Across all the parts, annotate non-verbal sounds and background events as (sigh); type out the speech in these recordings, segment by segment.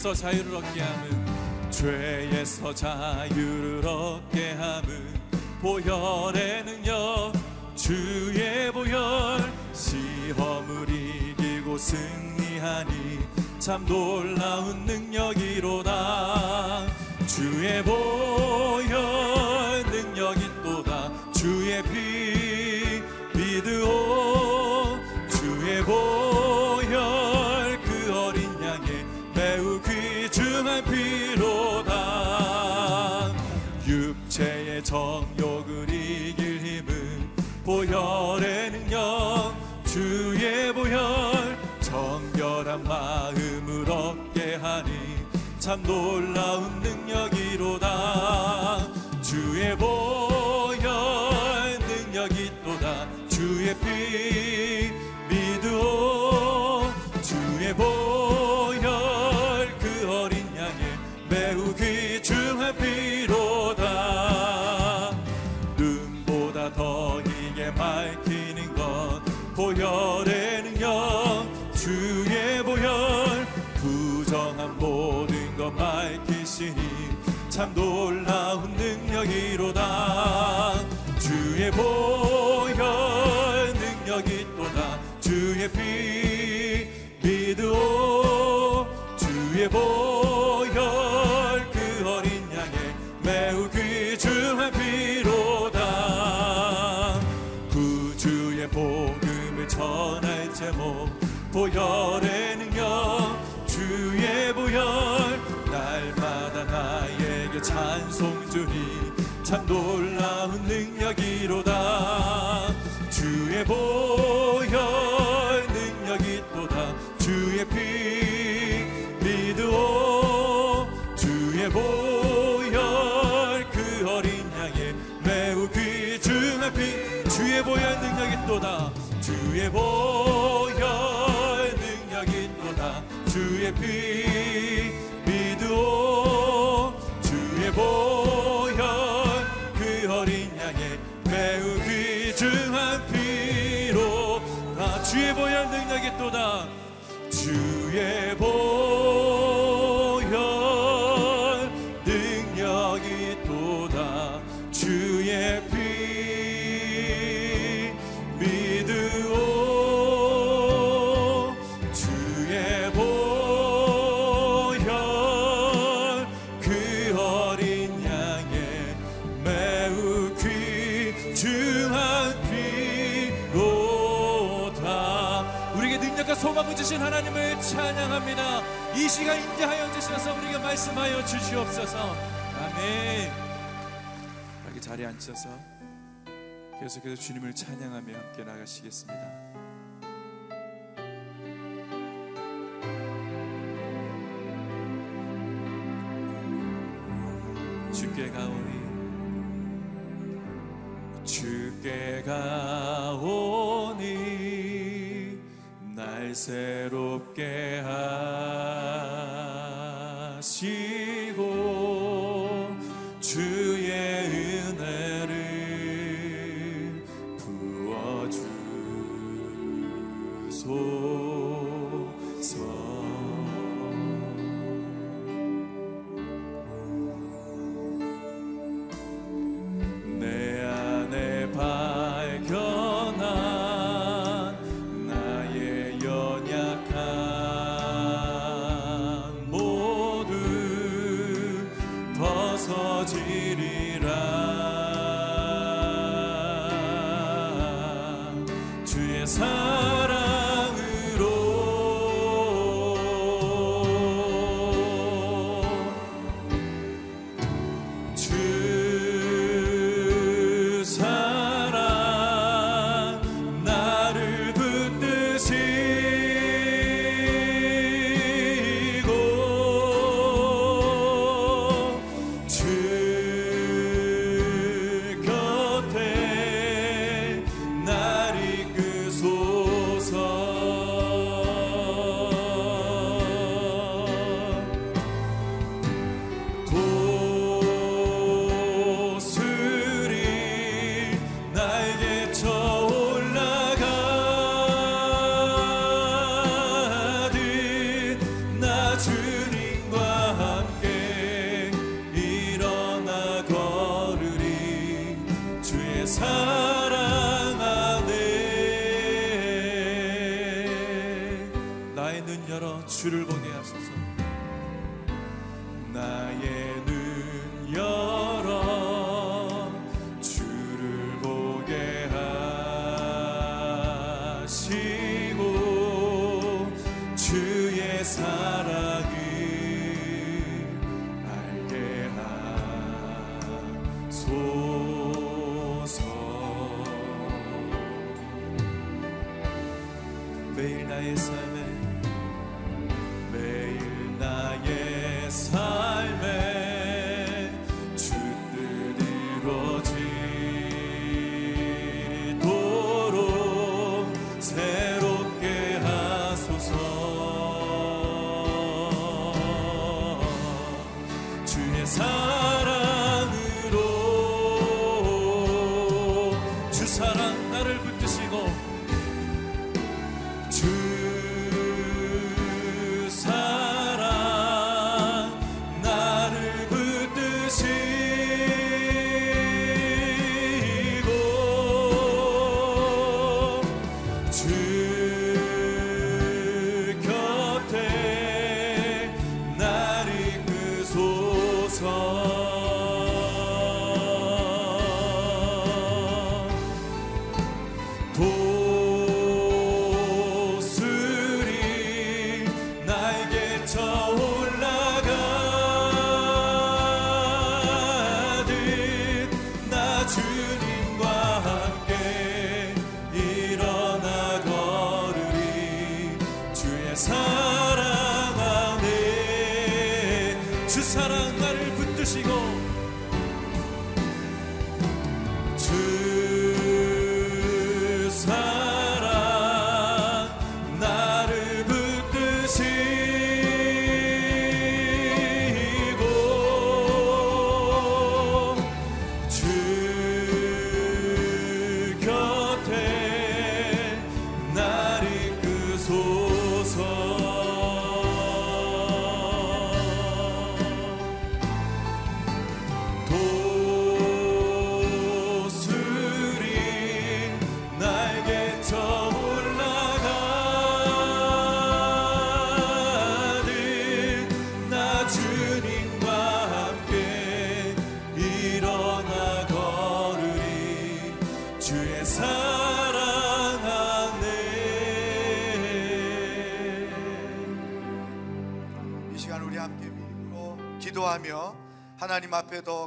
죄에서 자유를 얻게 함은 죄에서 자유를 얻게 함은 보혈의 능력 주의 보혈. 시험을 이기고 승리하니 참 놀라운 능력이로다. 주의 보혈 능력이 또다. 주의 비 참 놀라운 능력이로다. 주의 보 참 놀라운 능력이로다. 주의 보 있도다. 시간 인대하여 주셔서 우리에게 말씀하여 주시옵소서. 아멘. 여기 자리에 앉혀서 계속해서 주님을 찬양하며 함께 나가시겠습니다. 주께 가오니 주께 가오니 날 새롭게 nasci. 주의 사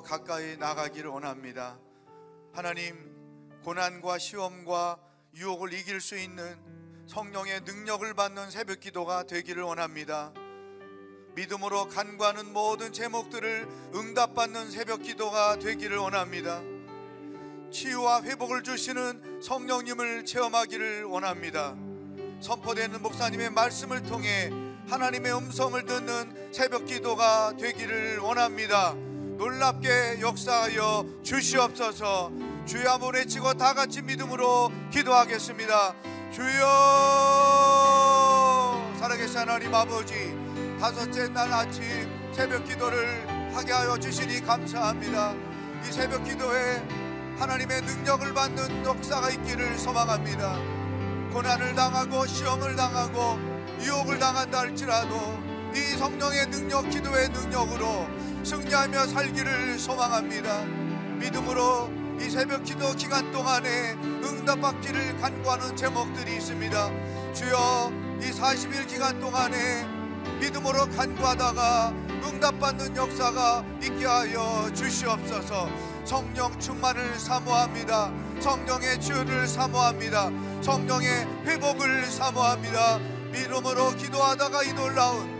가까이 나가기를 원합니다. 하나님 고난과 시험과 유혹을 이길 수 있는 성령의 능력을 받는 새벽 기도가 되기를 원합니다. 믿음으로 간구하는 모든 제목들을 응답받는 새벽 기도가 되기를 원합니다. 치유와 회복을 주시는 성령님을 체험하기를 원합니다. 선포되는 목사님의 말씀을 통해 하나님의 음성을 듣는 새벽 기도가 되기를 원합니다. 놀랍게 역사하여 주시옵소서. 주여 한번 외치고 다 같이 믿음으로 기도하겠습니다. 주여 살아계신 하나님 아버지 다섯째 날 아침 새벽 기도를 하게 하여 주시니 감사합니다. 이 새벽 기도에 하나님의 능력을 받는 역사가 있기를 소망합니다. 고난을 당하고 시험을 당하고 유혹을 당한다 할지라도 이 성령의 능력 기도의 능력으로 승리하며 살기를 소망합니다. 믿음으로 이 새벽 기도 기간 동안에 응답받기를 간구하는 제목들이 있습니다. 주여 이 40일 기간 동안에 믿음으로 간구하다가 응답받는 역사가 있게 하여 주시옵소서. 성령 충만을 사모합니다. 성령의 치유를 사모합니다. 성령의 회복을 사모합니다. 믿음으로 기도하다가 이 놀라운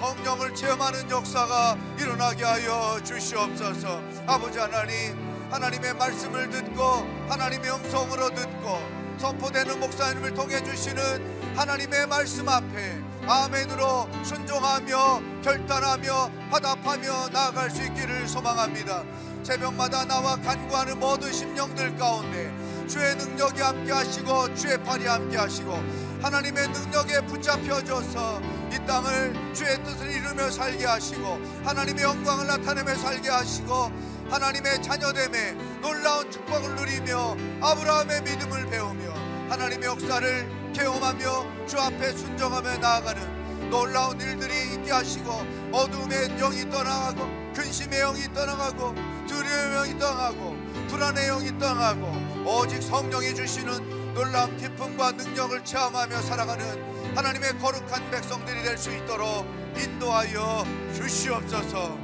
성령을 체험하는 역사가 일어나게 하여 주시옵소서. 아버지 하나님 하나님의 말씀을 듣고 하나님의 음성으로 듣고 선포되는 목사님을 통해 주시는 하나님의 말씀 앞에 아멘으로 순종하며 결단하며 화답하며 나아갈 수 있기를 소망합니다. 새벽마다 나와 간구하는 모든 심령들 가운데 주의 능력이 함께 하시고 주의 팔이 함께 하시고 하나님의 능력에 붙잡혀져서 이 땅을 주의 뜻을 이루며 살게 하시고 하나님의 영광을 나타내며 살게 하시고 하나님의 자녀됨에 놀라운 축복을 누리며 아브라함의 믿음을 배우며 하나님의 역사를 경험하며 주 앞에 순종하며 나아가는 놀라운 일들이 있게 하시고 어둠의 영이 떠나가고 근심의 영이 떠나가고 두려움의 영이 떠나가고 불안의 영이 떠나가고 오직 성령이 주시는 놀라운 기쁨과 능력을 체험하며 살아가는 하나님의 거룩한 백성들이 될 수 있도록 인도하여 주시옵소서.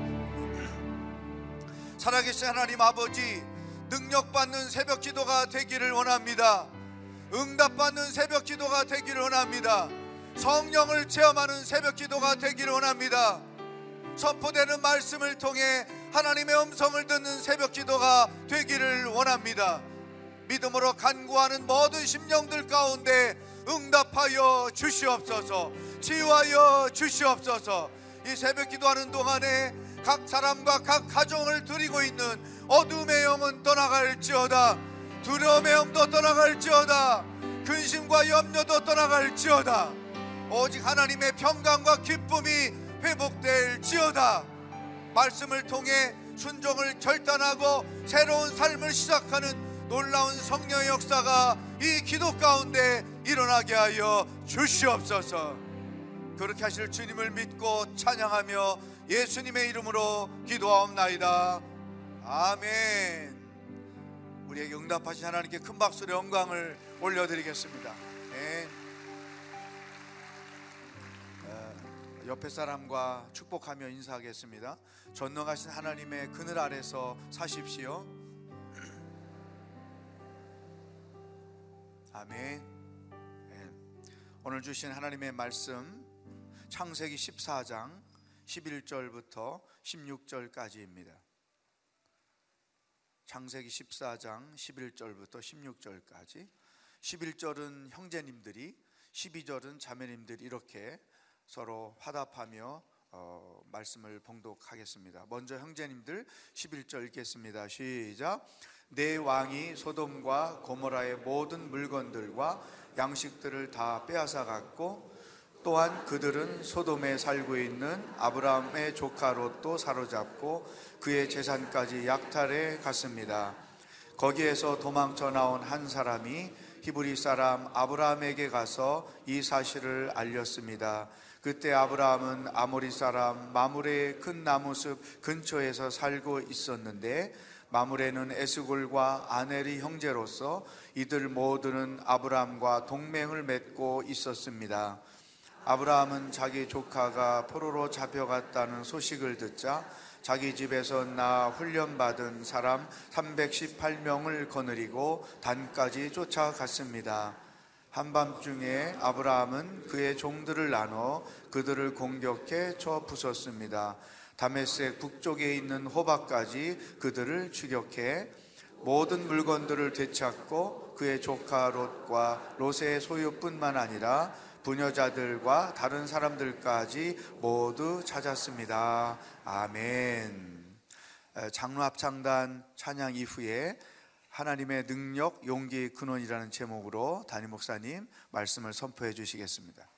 살아계신 하나님 아버지, 능력받는 새벽 기도가 되기를 원합니다. 응답받는 새벽 기도가 되기를 원합니다. 성령을 체험하는 새벽 기도가 되기를 원합니다. 선포되는 말씀을 통해 하나님의 음성을 듣는 새벽 기도가 되기를 원합니다. 믿음으로 간구하는 모든 심령들 가운데 응답하여 주시옵소서. 치유하여 주시옵소서. 이 새벽 기도하는 동안에 각 사람과 각 가정을 드리고 있는 어둠의 영은 떠나갈지어다. 두려움의 영도 떠나갈지어다. 근심과 염려도 떠나갈지어다. 오직 하나님의 평강과 기쁨이 회복될지어다. 말씀을 통해 순종을 결단하고 새로운 삶을 시작하는 놀라운 성령의 역사가 이 기도 가운데 일어나게 하여 주시옵소서. 그렇게 하실 주님을 믿고 찬양하며 예수님의 이름으로 기도하옵나이다. 아멘. 우리에게 응답하신 하나님께 큰 박수의 영광을 올려드리겠습니다. 네. 어, 옆에 사람과 축복하며 인사하겠습니다. 전능하신 하나님의 그늘 아래서 사십시오. 아멘. 네. 오늘 주신 하나님의 말씀 창세기 14장 11절부터 16절까지입니다. 창세기 14장 11절부터 16절까지 11절은 형제님들이 12절은 자매님들이 이렇게 서로 화답하며 어, 말씀을 봉독하겠습니다. 먼저 형제님들 11절 읽겠습니다. 시작. 내 왕이 소돔과 고모라의 모든 물건들과 양식들을 다 빼앗아 갔고 또한 그들은 소돔에 살고 있는 아브라함의 조카 롯도 사로잡고 그의 재산까지 약탈해 갔습니다. 거기에서 도망쳐 나온 한 사람이 히브리 사람 아브라함에게 가서 이 사실을 알렸습니다. 그때 아브라함은 아모리 사람 마므레의 큰 나무숲 근처에서 살고 있었는데 마므레는 에스골과 아넬이 형제로서 이들 모두는 아브라함과 동맹을 맺고 있었습니다. 아브라함은 자기 조카가 포로로 잡혀갔다는 소식을 듣자 자기 집에서 나 훈련받은 사람 318명을 거느리고 단까지 쫓아갔습니다. 한밤중에 아브라함은 그의 종들을 나눠 그들을 공격해 쳐 부쉈습니다. 다메섹 북쪽에 있는 호박까지 그들을 추격해 모든 물건들을 되찾고 그의 조카 롯과 롯의 소유뿐만 아니라 부녀자들과 다른 사람들까지 모두 찾았습니다. 아멘. 장로 합창단 찬양 이후에 하나님의 능력, 용기, 근원이라는 제목으로 담임 목사님 말씀을 선포해 주시겠습니다.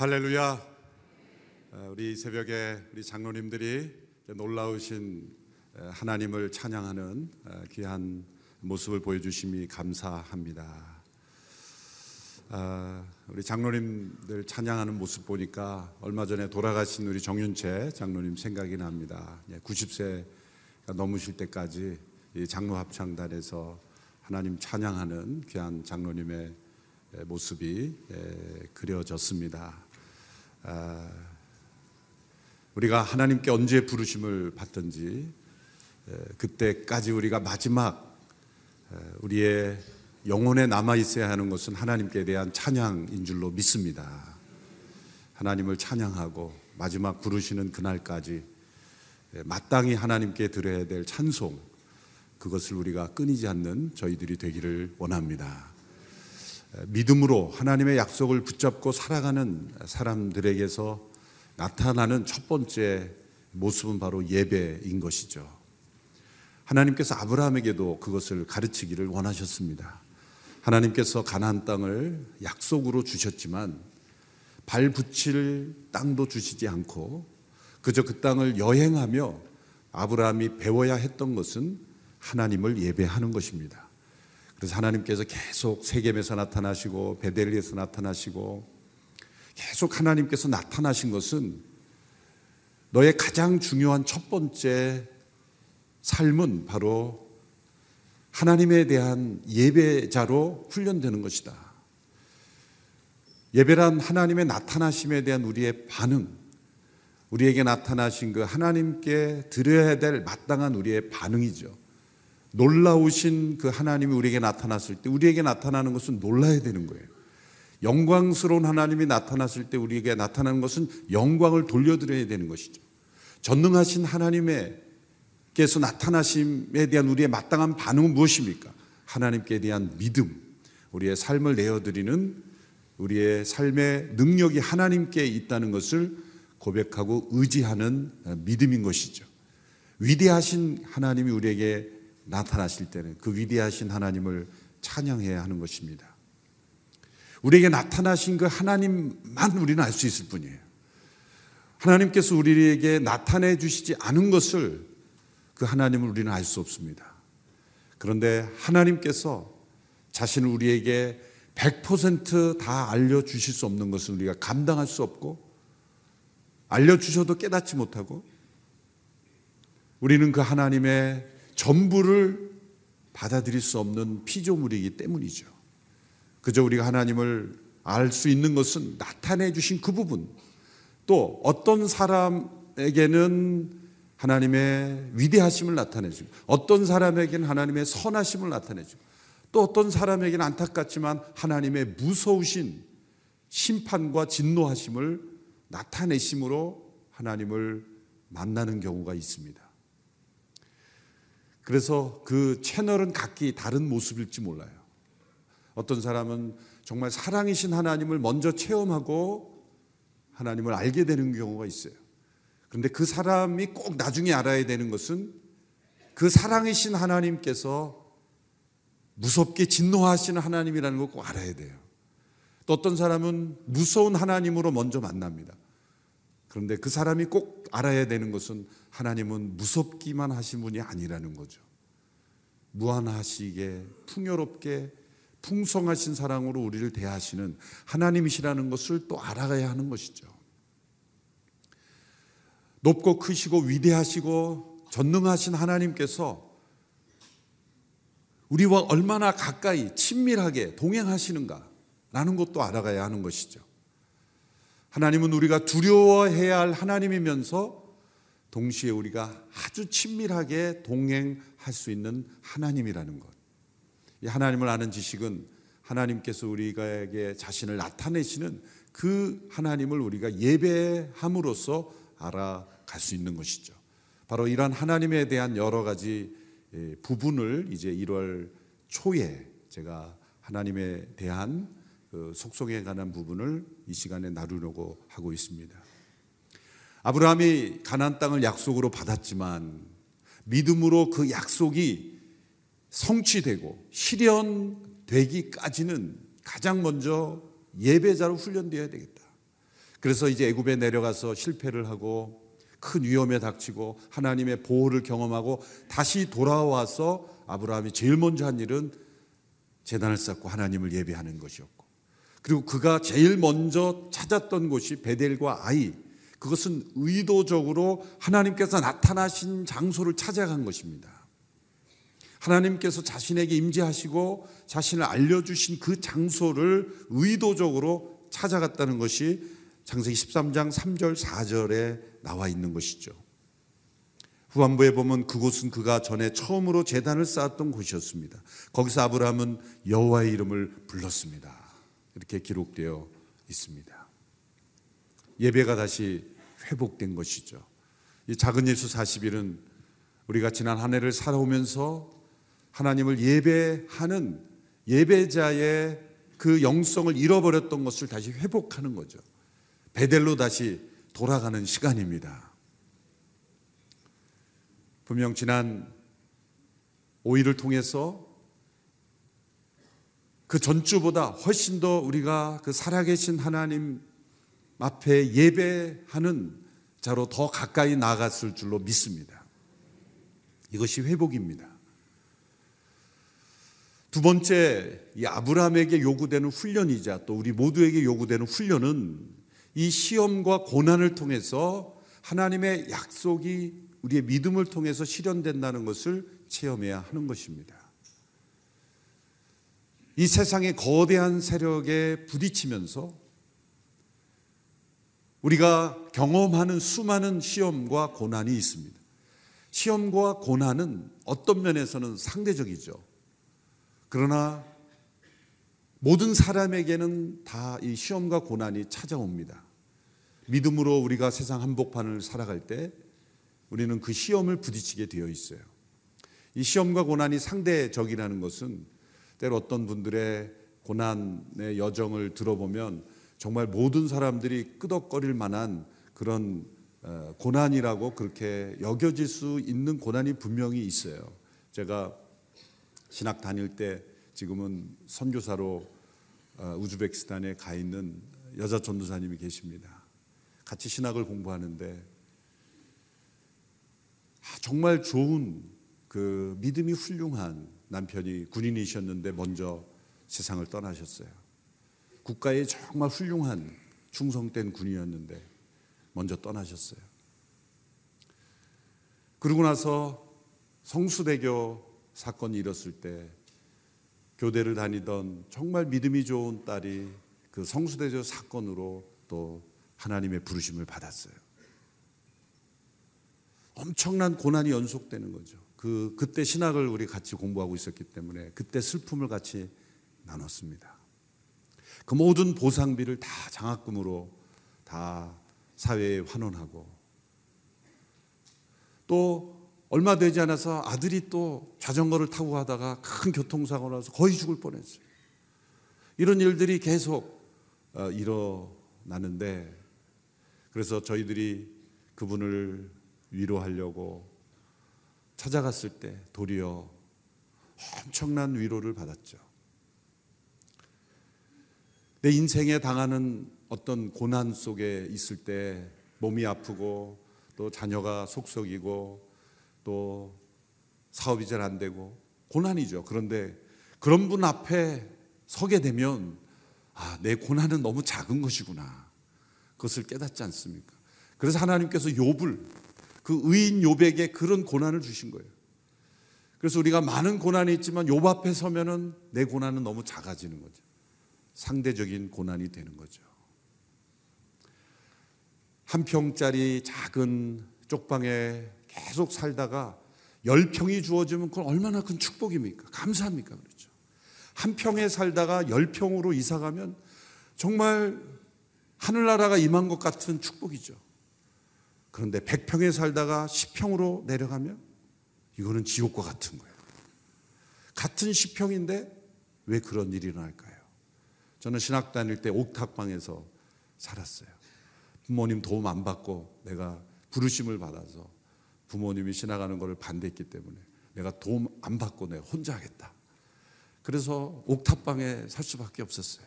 할렐루야. 어, 우리 새벽에 우리 장로님들이 놀라우신 어, 하나님을 찬양하는 어, 귀한 모습을 보여주심이 감사합니다. 우리 장로님들 찬양하는 모습 보니까 얼마 전에 돌아가신 우리 정윤채 장로님 생각이 납니다. 90세가 예, 넘으실 때까지 장로 합창단에서 하나님 찬양하는 귀한 장로님의 모습이 그려졌습니다. 아, 우리가 하나님께 언제 부르심을 받든지 그때까지 우리가 마지막 우리의 영혼에 남아 있어야 하는 것은 하나님께 대한 찬양인 줄로 믿습니다. 하나님을 찬양하고 마지막 부르시는 그날까지 마땅히 하나님께 드려야 될 찬송 그것을 우리가 끊이지 않는 저희들이 되기를 원합니다. 믿음으로 하나님의 약속을 붙잡고 살아가는 사람들에게서 나타나는 첫 번째 모습은 바로 예배인 것이죠. 하나님께서 아브라함에게도 그것을 가르치기를 원하셨습니다. 하나님께서 가나안 땅을 약속으로 주셨지만 발 붙일 땅도 주시지 않고 그저 그 땅을 여행하며 아브라함이 배워야 했던 것은 하나님을 예배하는 것입니다. 그래서 하나님께서 계속 세겜에서 나타나시고 베델리에서 나타나시고 계속 하나님께서 나타나신 것은 너의 가장 중요한 첫 번째 삶은 바로 하나님에 대한 예배자로 훈련되는 것이다. 예배란 하나님의 나타나심에 대한 우리의 반응, 우리에게 나타나신 그 하나님께 드려야 될 마땅한 우리의 반응이죠. 놀라우신 그 하나님이 우리에게 나타났을 때 우리에게 나타나는 것은 놀라야 되는 거예요. 영광스러운 하나님이 나타났을 때 우리에게 나타나는 것은 영광을 돌려드려야 되는 것이죠. 전능하신 하나님께서 나타나심에 대한 우리의 마땅한 반응은 무엇입니까? 하나님께 대한 믿음, 우리의 삶을 내어드리는 우리의 삶의 능력이 하나님께 있다는 것을 고백하고 의지하는 믿음인 것이죠. 위대하신 하나님이 우리에게 나타나실 때는 그 위대하신 하나님을 찬양해야 하는 것입니다. 우리에게 나타나신 그 하나님만 우리는 알 수 있을 뿐이에요. 하나님께서 우리에게 나타내 주시지 않은 것을 그 하나님을 우리는 알 수 없습니다. 그런데 하나님께서 자신을 우리에게 100%다 알려주실 수 없는 것을 우리가 감당할 수 없고 알려주셔도 깨닫지 못하고 우리는 그 하나님의 전부를 받아들일 수 없는 피조물이기 때문이죠. 그저 우리가 하나님을 알 수 있는 것은 나타내 주신 그 부분, 또 어떤 사람에게는 하나님의 위대하심을 나타내주고, 어떤 사람에게는 하나님의 선하심을 나타내주고, 또 어떤 사람에게는 안타깝지만 하나님의 무서우신 심판과 진노하심을 나타내심으로 하나님을 만나는 경우가 있습니다. 그래서 그 채널은 각기 다른 모습일지 몰라요. 어떤 사람은 정말 사랑이신 하나님을 먼저 체험하고 하나님을 알게 되는 경우가 있어요. 그런데 그 사람이 꼭 나중에 알아야 되는 것은 그 사랑이신 하나님께서 무섭게 진노하시는 하나님이라는 걸 꼭 알아야 돼요. 또 어떤 사람은 무서운 하나님으로 먼저 만납니다. 그런데 그 사람이 꼭 알아야 되는 것은 하나님은 무섭기만 하신 분이 아니라는 거죠. 무한하시게 풍요롭게 풍성하신 사랑으로 우리를 대하시는 하나님이시라는 것을 또 알아가야 하는 것이죠. 높고 크시고 위대하시고 전능하신 하나님께서 우리와 얼마나 가까이 친밀하게 동행하시는가라는 것도 알아가야 하는 것이죠. 하나님은 우리가 두려워해야 할 하나님이면서 동시에 우리가 아주 친밀하게 동행할 수 있는 하나님이라는 것. 이 하나님을 아는 지식은 하나님께서 우리에게 자신을 나타내시는 그 하나님을 우리가 예배함으로써 알아갈 수 있는 것이죠. 바로 이러한 하나님에 대한 여러 가지 예, 부분을 이제 1월 초에 제가 하나님에 대한 그 속성에 관한 부분을 이 시간에 나누려고 하고 있습니다. 아브라함이 가나안 땅을 약속으로 받았지만 믿음으로 그 약속이 성취되고 실현되기까지는 가장 먼저 예배자로 훈련되어야 되겠다. 그래서 이제 애굽에 내려가서 실패를 하고 큰 위험에 닥치고 하나님의 보호를 경험하고 다시 돌아와서 아브라함이 제일 먼저 한 일은 재단을 쌓고 하나님을 예배하는 것이었고 그리고 그가 제일 먼저 찾았던 곳이 베델과 아이 그것은 의도적으로 하나님께서 나타나신 장소를 찾아간 것입니다. 하나님께서 자신에게 임재하시고 자신을 알려주신 그 장소를 의도적으로 찾아갔다는 것이 창세기 13장 3절 4절에 나와 있는 것이죠. 후반부에 보면 그곳은 그가 전에 처음으로 재단을 쌓았던 곳이었습니다. 거기서 아브라함은 여호와의 이름을 불렀습니다. 이렇게 기록되어 있습니다. 예배가 다시 회복된 것이죠. 이 작은 예수 40일은 우리가 지난 한 해를 살아오면서 하나님을 예배하는 예배자의 그 영성을 잃어버렸던 것을 다시 회복하는 거죠. 베델로 다시 돌아가는 시간입니다. 분명 지난 5일을 통해서 그 전주보다 훨씬 더 우리가 그 살아계신 하나님 앞에 예배하는 자로 더 가까이 나갔을 줄로 믿습니다. 이것이 회복입니다. 두 번째, 이 아브라함에게 요구되는 훈련이자 또 우리 모두에게 요구되는 훈련은 이 시험과 고난을 통해서 하나님의 약속이 우리의 믿음을 통해서 실현된다는 것을 체험해야 하는 것입니다. 이 세상의 거대한 세력에 부딪히면서 우리가 경험하는 수많은 시험과 고난이 있습니다. 시험과 고난은 어떤 면에서는 상대적이죠. 그러나 모든 사람에게는 다 이 시험과 고난이 찾아옵니다. 믿음으로 우리가 세상 한복판을 살아갈 때 우리는 그 시험을 부딪히게 되어 있어요. 이 시험과 고난이 상대적이라는 것은 때로 어떤 분들의 고난의 여정을 들어보면 정말 모든 사람들이 끄덕거릴 만한 그런 어, 고난이라고 그렇게 여겨질 수 있는 고난이 분명히 있어요. 제가 신학 다닐 때 지금은 선교사로 어, 우즈베키스탄에 가 있는 여자 전도사님이 계십니다. 같이 신학을 공부하는데 아, 정말 좋은 그 믿음이 훌륭한 남편이 군인이셨는데 먼저 세상을 떠나셨어요. 국가에 정말 훌륭한 충성된 군이었는데 먼저 떠나셨어요. 그러고 나서 성수대교 사건이 일었을 때 교대를 다니던 정말 믿음이 좋은 딸이 그 성수대교 사건으로 또 하나님의 부르심을 받았어요. 엄청난 고난이 연속되는 거죠. 그 그때 신학을 우리 같이 공부하고 있었기 때문에 그때 슬픔을 같이 나눴습니다. 그 모든 보상비를 다 장학금으로 다 사회에 환원하고 또 얼마 되지 않아서 아들이 또 자전거를 타고 가다가 큰 교통사고가 나서 거의 죽을 뻔했어요. 이런 일들이 계속 어, 일어나는데 그래서 저희들이 그분을 위로하려고 찾아갔을 때 도리어 엄청난 위로를 받았죠. 내 인생에 당하는 어떤 고난 속에 있을 때 몸이 아프고 또 자녀가 속썩이고 또 사업이 잘 안 되고 고난이죠. 그런데 그런 분 앞에 서게 되면 아, 내 고난은 너무 작은 것이구나. 그것을 깨닫지 않습니까? 그래서 하나님께서 욥을 그 의인 욥에게 그런 고난을 주신 거예요. 그래서 우리가 많은 고난이 있지만 욥 앞에 서면은 내 고난은 너무 작아지는 거죠. 상대적인 고난이 되는 거죠. 한 평짜리 작은 쪽방에 계속 살다가 열 평이 주어지면 그건 얼마나 큰 축복입니까? 감사합니까? 그렇죠. 한 평에 살다가 열 평으로 이사 가면 정말 하늘나라가 임한 것 같은 축복이죠. 그런데 100평에 살다가 10평으로 내려가면 이거는 지옥과 같은 거예요. 같은 10평인데 왜 그런 일이 일어날까요? 저는 신학 다닐 때 옥탑방에서 살았어요. 부모님 도움 안 받고 내가 부르심을 받아서 부모님이 신학하는 것을 반대했기 때문에 내가 도움 안 받고 내가 혼자 하겠다. 그래서 옥탑방에 살 수밖에 없었어요.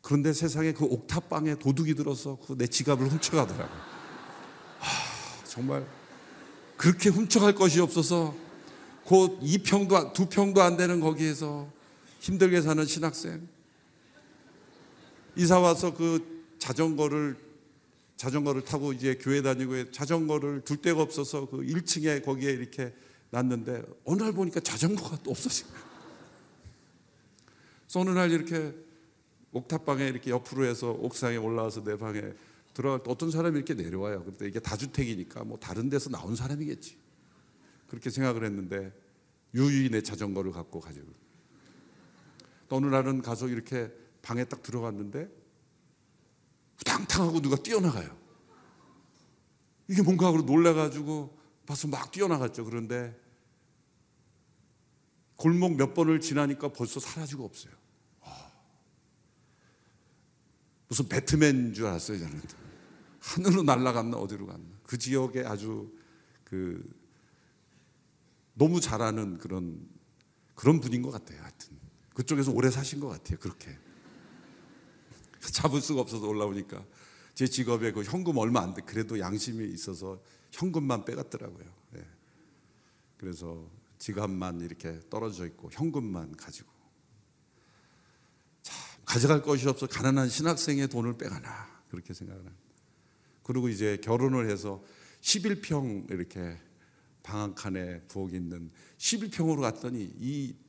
그런데 세상에 그 옥탑방에 도둑이 들어서 그 내 지갑을 훔쳐가더라고요. 하, 정말 그렇게 훔쳐갈 것이 없어서 곧 2평도, 2평도 안 되는 거기에서 힘들게 사는 신학생. 이사 와서 그 자전거를 자전거를 타고 이제 교회 다니고 자전거를 둘 데가 없어서 그 1층에 거기에 이렇게 놨는데 어느 날 보니까 자전거가 또 없어진 거예요. 어느 날 이렇게 옥탑방에 이렇게 옆으로 해서 옥상에 올라와서 내 방에 들어갈 때 어떤 사람이 이렇게 내려와요. 근데 이게 다주택이니까 뭐 다른 데서 나온 사람이겠지. 그렇게 생각을 했는데 유유히 내 자전거를 갖고 가지고 또 어느 날은 가서 이렇게 방에 딱 들어갔는데 우당탕하고 누가 뛰어나가요. 이게 뭔가 하고 놀라가지고 봐서 막 뛰어나갔죠. 그런데 골목 몇 번을 지나니까 벌써 사라지고 없어요. 와. 무슨 배트맨인 줄 알았어요, 저는. 하늘로 날아갔나 어디로 갔나. 그 지역에 아주 그 너무 잘하는 그런 그런 분인 것 같아요. 하여튼 그쪽에서 오래 사신 것 같아요. 그렇게 (laughs) 잡을 수가 없어서 올라오니까 제 직업에 그 현금 얼마 안 돼. 그래도 양심이 있어서 현금만 빼갔더라고요. 예. 그래서 지갑만 이렇게 떨어져 있고 현금만 가지고 참 가져갈 것이 없어 가난한 신학생의 돈을 빼가나 그렇게 생각을 합니다. 그리고 이제 결혼을 해서 11평 이렇게 방 한 칸에 부엌이 있는 11평으로 갔더니 이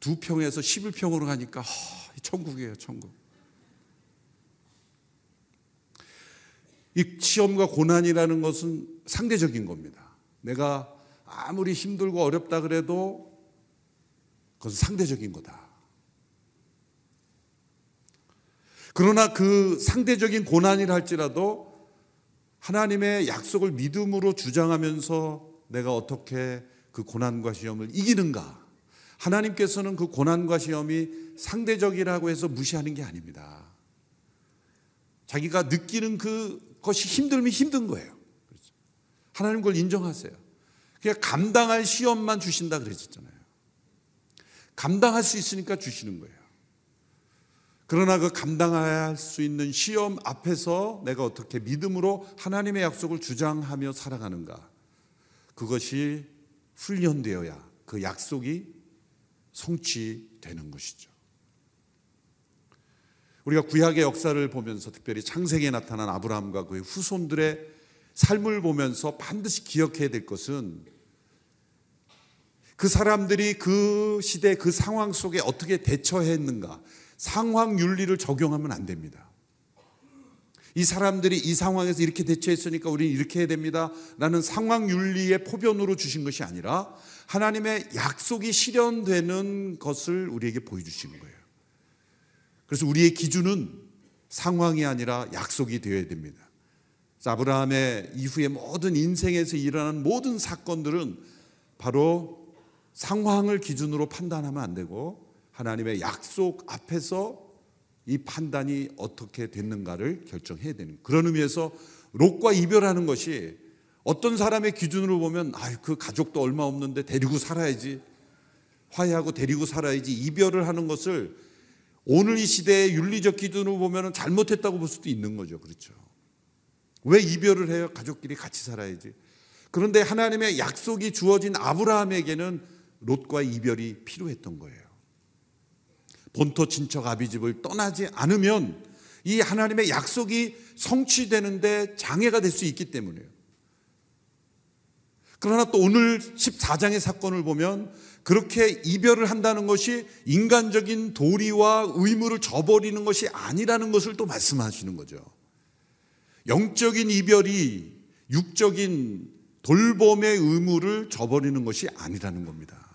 두 평에서 11평으로 가니까 허, 천국이에요, 천국. 이 시험과 고난이라는 것은 상대적인 겁니다. 내가 아무리 힘들고 어렵다 그래도 그것은 상대적인 거다. 그러나 그 상대적인 고난이라 할지라도 하나님의 약속을 믿음으로 주장하면서 내가 어떻게 그 고난과 시험을 이기는가? 하나님께서는 그 고난과 시험이 상대적이라고 해서 무시하는 게 아닙니다. 자기가 느끼는 그 것이 힘들면 힘든 거예요. 그렇죠. 하나님 그걸 인정하세요. 그냥 감당할 시험만 주신다 그랬잖아요. 감당할 수 있으니까 주시는 거예요. 그러나 그 감당할 수 있는 시험 앞에서 내가 어떻게 믿음으로 하나님의 약속을 주장하며 살아가는가. 그것이 훈련되어야 그 약속이 성취되는 것이죠. 우리가 구약의 역사를 보면서 특별히 창세기에 나타난 아브라함과 그의 후손들의 삶을 보면서 반드시 기억해야 될 것은 그 사람들이 그 시대 그 상황 속에 어떻게 대처했는가 상황 윤리를 적용하면 안 됩니다. 이 사람들이 이 상황에서 이렇게 대처했으니까 우리는 이렇게 해야 됩니다. 라는 상황 윤리의 포변으로 주신 것이 아니라 하나님의 약속이 실현되는 것을 우리에게 보여주시는 거예요. 그래서 우리의 기준은 상황이 아니라 약속이 되어야 됩니다. 아브라함의 이후의 모든 인생에서 일어나는 모든 사건들은 바로 상황을 기준으로 판단하면 안 되고 하나님의 약속 앞에서 이 판단이 어떻게 됐는가를 결정해야 되는 그런 의미에서 롯과 이별하는 것이 어떤 사람의 기준으로 보면 아그 가족도 얼마 없는데 데리고 살아야지 화해하고 데리고 살아야지 이별을 하는 것을 오늘 이 시대의 윤리적 기준으로 보면 잘못했다고 볼 수도 있는 거죠. 그렇죠. 왜 이별을 해요? 가족끼리 같이 살아야지. 그런데 하나님의 약속이 주어진 아브라함에게는 롯과 이별이 필요했던 거예요. 본토 친척 아비집을 떠나지 않으면 이 하나님의 약속이 성취되는데 장애가 될 수 있기 때문에요. 그러나 또 오늘 14장의 사건을 보면 그렇게 이별을 한다는 것이 인간적인 도리와 의무를 저버리는 것이 아니라는 것을 또 말씀하시는 거죠. 영적인 이별이 육적인 돌봄의 의무를 저버리는 것이 아니라는 겁니다.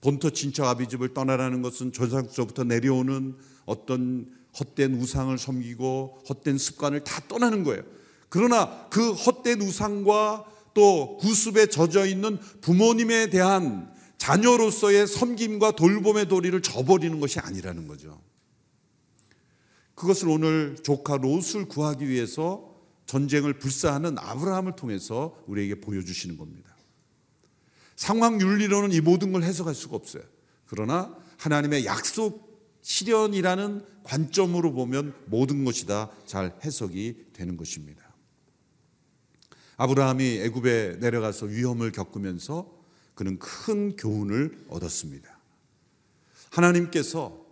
본토 친척 아비집을 떠나라는 것은 조상서부터 내려오는 어떤 헛된 우상을 섬기고 헛된 습관을 다 떠나는 거예요. 그러나 그 헛된 우상과 또 구습에 젖어 있는 부모님에 대한 자녀로서의 섬김과 돌봄의 도리를 저버리는 것이 아니라는 거죠. 그것을 오늘 조카 롯을 구하기 위해서 전쟁을 불사하는 아브라함을 통해서 우리에게 보여주시는 겁니다. 상황 윤리로는 이 모든 걸 해석할 수가 없어요. 그러나 하나님의 약속 시련이라는 관점으로 보면 모든 것이 다 잘 해석이 되는 것입니다. 아브라함이 애굽에 내려가서 위험을 겪으면서 그는 큰 교훈을 얻었습니다. 하나님께서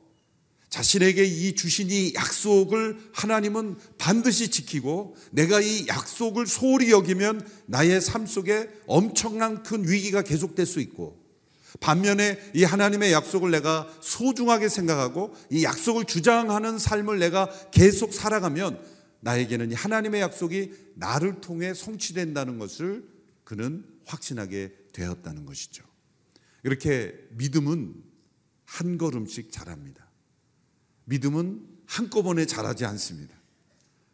자신에게 이 주신 이 약속을 하나님은 반드시 지키고 내가 이 약속을 소홀히 여기면 나의 삶 속에 엄청난 큰 위기가 계속될 수 있고 반면에 이 하나님의 약속을 내가 소중하게 생각하고 이 약속을 주장하는 삶을 내가 계속 살아가면 나에게는 이 하나님의 약속이 나를 통해 성취된다는 것을 그는 확신하게 되었다는 것이죠. 이렇게 믿음은 한 걸음씩 자랍니다. 믿음은 한꺼번에 자라지 않습니다.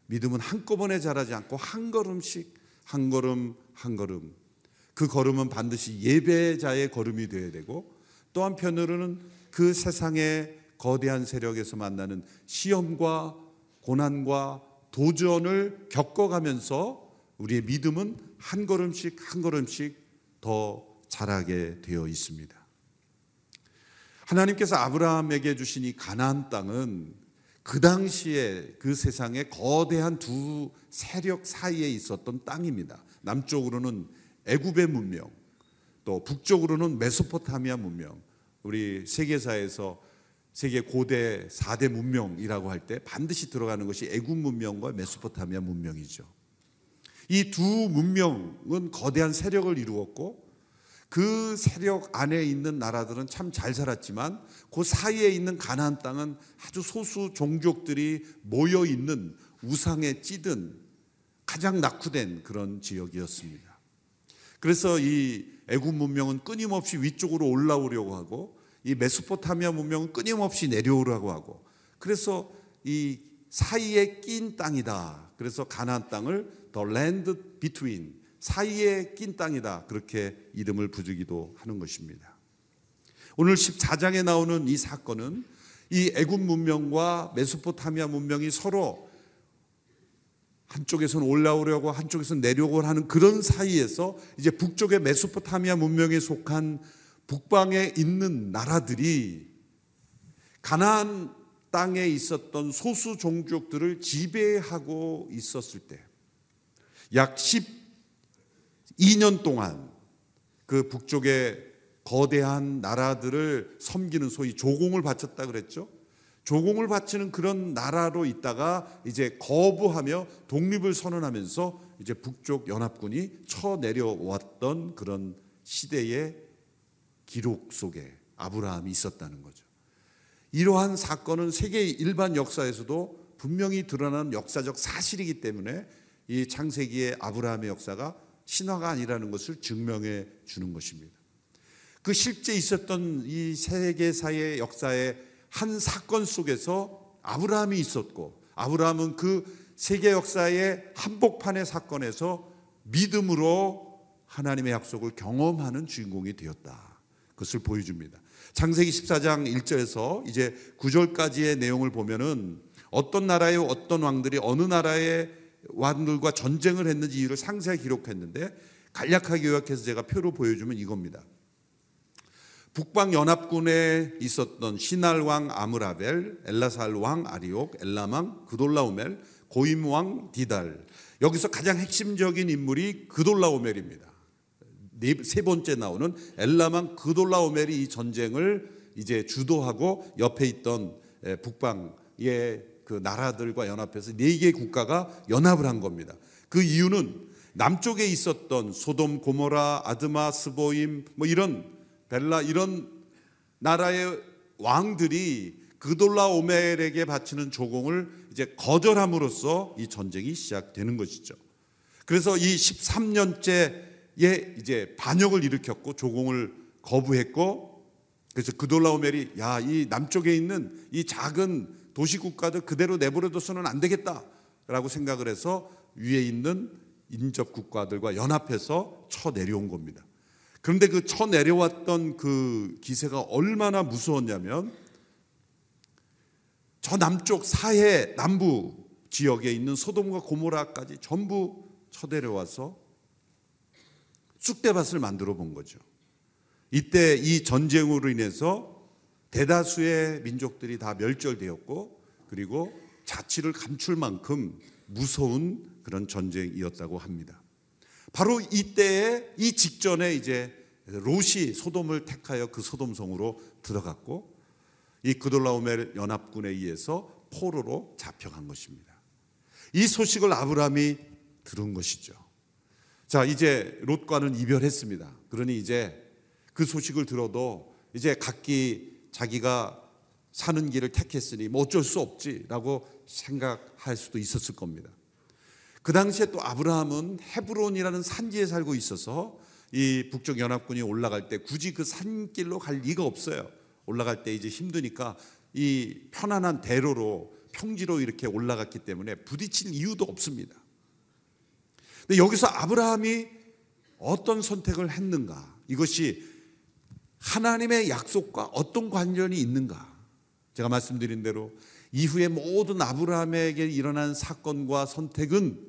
믿음은 한꺼번에 자라지 않고 한 걸음씩 한 걸음 한 걸음 그 걸음은 반드시 예배자의 걸음이 되어야 되고 또 한편으로는 그 세상의 거대한 세력에서 만나는 시험과 고난과 도전을 겪어가면서 우리의 믿음은 한 걸음씩 한 걸음씩 더 자라게 되어 있습니다. 하나님께서 아브라함에게 주신 이 가나안 땅은 그 당시에 그 세상에 거대한 두 세력 사이에 있었던 땅입니다. 남쪽으로는 애굽의 문명, 또 북쪽으로는 메소포타미아 문명. 우리 세계사에서 세계 고대 4대 문명이라고 할 때 반드시 들어가는 것이 애굽 문명과 메소포타미아 문명이죠. 이 두 문명은 거대한 세력을 이루었고 그 세력 안에 있는 나라들은 참 잘 살았지만 그 사이에 있는 가나안 땅은 아주 소수 종족들이 모여 있는 우상에 찌든 가장 낙후된 그런 지역이었습니다. 그래서 이 애굽 문명은 끊임없이 위쪽으로 올라오려고 하고 이 메소포타미아 문명은 끊임없이 내려오려고 하고 그래서 이 사이에 낀 땅이다. 그래서 가나안 땅을 the land between 사이에 낀 땅이다. 그렇게 이름을 부주기도 하는 것입니다. 오늘 14장에 나오는 이 사건은 이 애굽 문명과 메소포타미아 문명이 서로 한쪽에서는 올라오려고 한쪽에서는 내려오고 하는 그런 사이에서 이제 북쪽의 메소포타미아 문명에 속한 북방에 있는 나라들이 가나안 땅에 있었던 소수 종족들을 지배하고 있었을 때 약 12년 동안 그 북쪽의 거대한 나라들을 섬기는 소위 조공을 바쳤다 그랬죠. 조공을 바치는 그런 나라로 있다가 이제 거부하며 독립을 선언하면서 이제 북쪽 연합군이 쳐 내려왔던 그런 시대의 기록 속에 아브라함이 있었다는 거죠. 이러한 사건은 세계 일반 역사에서도 분명히 드러난 역사적 사실이기 때문에 이 창세기의 아브라함의 역사가 신화가 아니라는 것을 증명해 주는 것입니다. 그 실제 있었던 이 세계사의 역사의 한 사건 속에서 아브라함이 있었고 아브라함은 그 세계 역사의 한복판의 사건에서 믿음으로 하나님의 약속을 경험하는 주인공이 되었다. 그것을 보여줍니다. 창세기 14장 1절에서 이제 9절까지의 내용을 보면은 어떤 나라의 어떤 왕들이 어느 나라의 왕들과 전쟁을 했는지 이유를 상세히 기록했는데 간략하게 요약해서 제가 표로 보여주면 이겁니다. 북방 연합군에 있었던 시날 왕 아므라벨, 엘라살 왕 아리옥, 엘라망 그돌라오멜, 고임 왕 디달. 여기서 가장 핵심적인 인물이 그돌라오멜입니다. 네, 세 번째 나오는 엘라망 그돌라오멜이 이 전쟁을 이제 주도하고 옆에 있던 북방의 그 나라들과 연합해서 네 개 국가가 연합을 한 겁니다. 그 이유는 남쪽에 있었던 소돔, 고모라, 아드마, 스보임 뭐 이런 벨라 이런 나라의 왕들이 그돌라 오멜에게 바치는 조공을 이제 거절함으로써 이 전쟁이 시작되는 것이죠. 그래서 이 13년째에 이제 반역을 일으켰고 조공을 거부했고 그래서 그돌라 오멜이 야 이 남쪽에 있는 이 작은 도시 국가들 그대로 내버려둬서는 안 되겠다라고 생각을 해서 위에 있는 인접 국가들과 연합해서 쳐 내려온 겁니다. 그런데 그 쳐 내려왔던 그 기세가 얼마나 무서웠냐면 저 남쪽 사해 남부 지역에 있는 소돔과 고모라까지 전부 쳐내려와서 쑥대밭을 만들어 본 거죠. 이때 이 전쟁으로 인해서 대다수의 민족들이 다 멸절되었고 그리고 자치를 감출 만큼 무서운 그런 전쟁이었다고 합니다. 바로 이때에 이 직전에 이제 롯이 소돔을 택하여 그 소돔성으로 들어갔고 이 그돌라오멜 연합군에 의해서 포로로 잡혀간 것입니다. 이 소식을 아브라함이 들은 것이죠. 자, 이제 롯과는 이별했습니다. 그러니 이제 그 소식을 들어도 이제 각기 자기가 사는 길을 택했으니 뭐 어쩔 수 없지라고 생각할 수도 있었을 겁니다. 그 당시에 또 아브라함은 헤브론이라는 산지에 살고 있어서 이 북쪽 연합군이 올라갈 때 굳이 그 산길로 갈 리가 없어요. 올라갈 때 이제 힘드니까 이 편안한 대로로 평지로 이렇게 올라갔기 때문에 부딪힐 이유도 없습니다. 근데 여기서 아브라함이 어떤 선택을 했는가? 이것이 하나님의 약속과 어떤 관련이 있는가? 제가 말씀드린 대로 이후에 모든 아브라함에게 일어난 사건과 선택은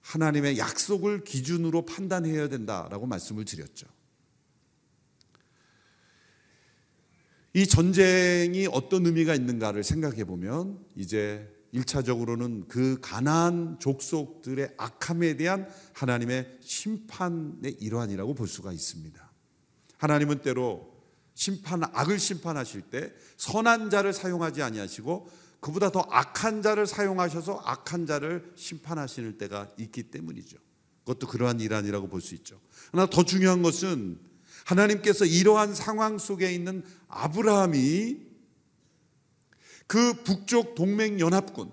하나님의 약속을 기준으로 판단해야 된다라고 말씀을 드렸죠. 이 전쟁이 어떤 의미가 있는가를 생각해 보면 이제 1차적으로는 그 가나안 족속들의 악함에 대한 하나님의 심판의 일환이라고 볼 수가 있습니다. 하나님은 때로 심판 악을 심판하실 때 선한 자를 사용하지 아니하시고 그보다 더 악한 자를 사용하셔서 악한 자를 심판하시는 때가 있기 때문이죠. 그것도 그러한 일환이라고 볼 수 있죠. 그러나 더 중요한 것은 하나님께서 이러한 상황 속에 있는 아브라함이 그 북쪽 동맹 연합군,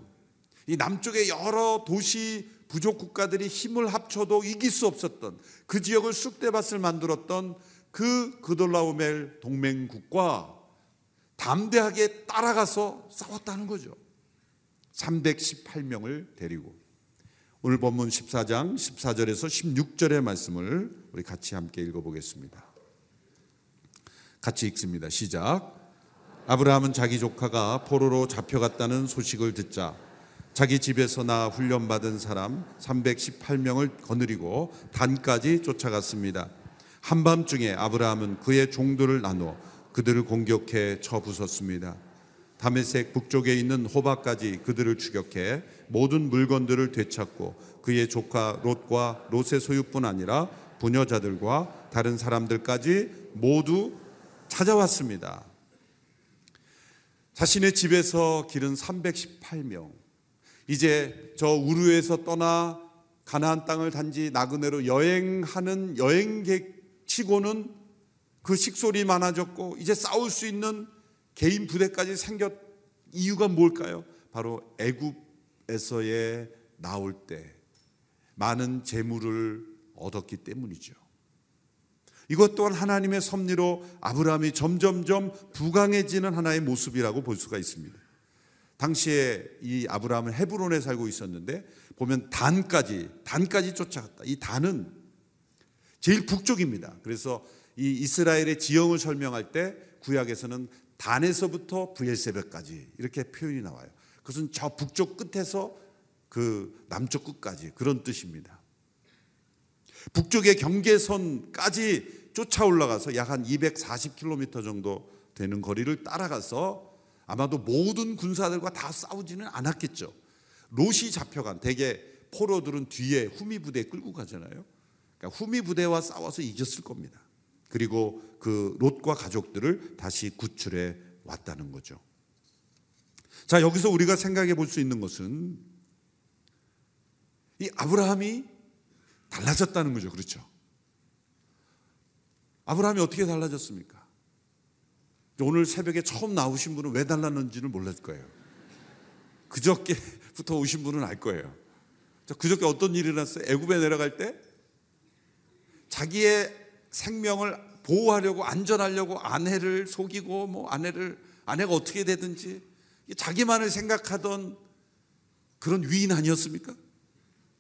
이 남쪽의 여러 도시 부족 국가들이 힘을 합쳐도 이길 수 없었던 그 지역을 쑥대밭을 만들었던 그 그돌라오멜 동맹국과 담대하게 따라가서 싸웠다는 거죠. 318명을 데리고 오늘 본문 14장 14절에서 16절의 말씀을 우리 같이 함께 읽어보겠습니다. 같이 읽습니다. 시작. 아브라함은 자기 조카가 포로로 잡혀갔다는 소식을 듣자 자기 집에서 나 훈련받은 사람 318명을 거느리고 단까지 쫓아갔습니다. 한밤중에 아브라함은 그의 종들을 나눠 그들을 공격해 쳐부쉈습니다. 다메섹 북쪽에 있는 호바까지 그들을 추격해 모든 물건들을 되찾고 그의 조카 롯과 롯의 소유뿐 아니라 부녀자들과 다른 사람들까지 모두 찾아왔습니다. 자신의 집에서 기른 318명. 이제 저 우르에서 떠나 가나안 땅을 단지 나그네로 여행하는 여행객 치고는 그 식솔이 많아졌고 이제 싸울 수 있는 개인 부대까지 생겼 이유가 뭘까요? 바로 애굽에서의 나올 때 많은 재물을 얻었기 때문이죠. 이것 또한 하나님의 섭리로 아브라함이 점점점 부강해지는 하나의 모습이라고 볼 수가 있습니다. 당시에 이 아브라함은 헤브론에 살고 있었는데 보면 단까지 단까지 쫓아갔다. 이 단은 제일 북쪽입니다. 그래서 이 이스라엘의 지형을 설명할 때 구약에서는 단에서부터 부엘세베까지 이렇게 표현이 나와요. 그것은 저 북쪽 끝에서 그 남쪽 끝까지 그런 뜻입니다. 북쪽의 경계선까지 쫓아 올라가서 약 한 240km 정도 되는 거리를 따라가서 아마도 모든 군사들과 다 싸우지는 않았겠죠. 롯이 잡혀간 대개 포로들은 뒤에 후미 부대 끌고 가잖아요. 그러니까 후미 부대와 싸워서 이겼을 겁니다. 그리고 그 롯과 가족들을 다시 구출해 왔다는 거죠. 자, 여기서 우리가 생각해 볼 수 있는 것은 이 아브라함이 달라졌다는 거죠. 그렇죠? 아브라함이 어떻게 달라졌습니까? 오늘 새벽에 처음 나오신 분은 왜 달랐는지는 몰랐을 거예요. 그저께부터 오신 분은 알 거예요. 그저께 어떤 일이 일어났어요? 애굽에 내려갈 때 자기의 생명을 보호하려고 안전하려고 아내를 속이고 뭐 아내를 아내가 어떻게 되든지 자기만을 생각하던 그런 위인 아니었습니까?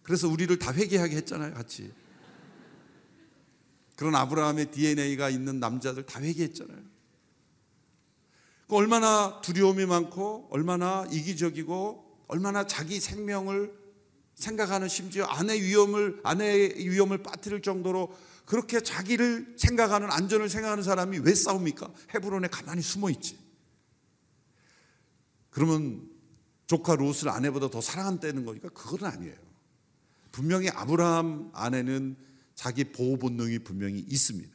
그래서 우리를 다 회개하게 했잖아요, 같이. 그런 아브라함의 DNA가 있는 남자들 다 회개했잖아요. 얼마나 두려움이 많고 얼마나 이기적이고 얼마나 자기 생명을 생각하는 심지어 아내 위험을 아내의 위험을 빠뜨릴 정도로 그렇게 자기를 생각하는 안전을 생각하는 사람이 왜 싸웁니까? 헤브론에 가만히 숨어 있지. 그러면 조카 롯을 아내보다 더 사랑한다는 거니까 그건 아니에요. 분명히 아브라함 안에는 자기 보호 본능이 분명히 있습니다.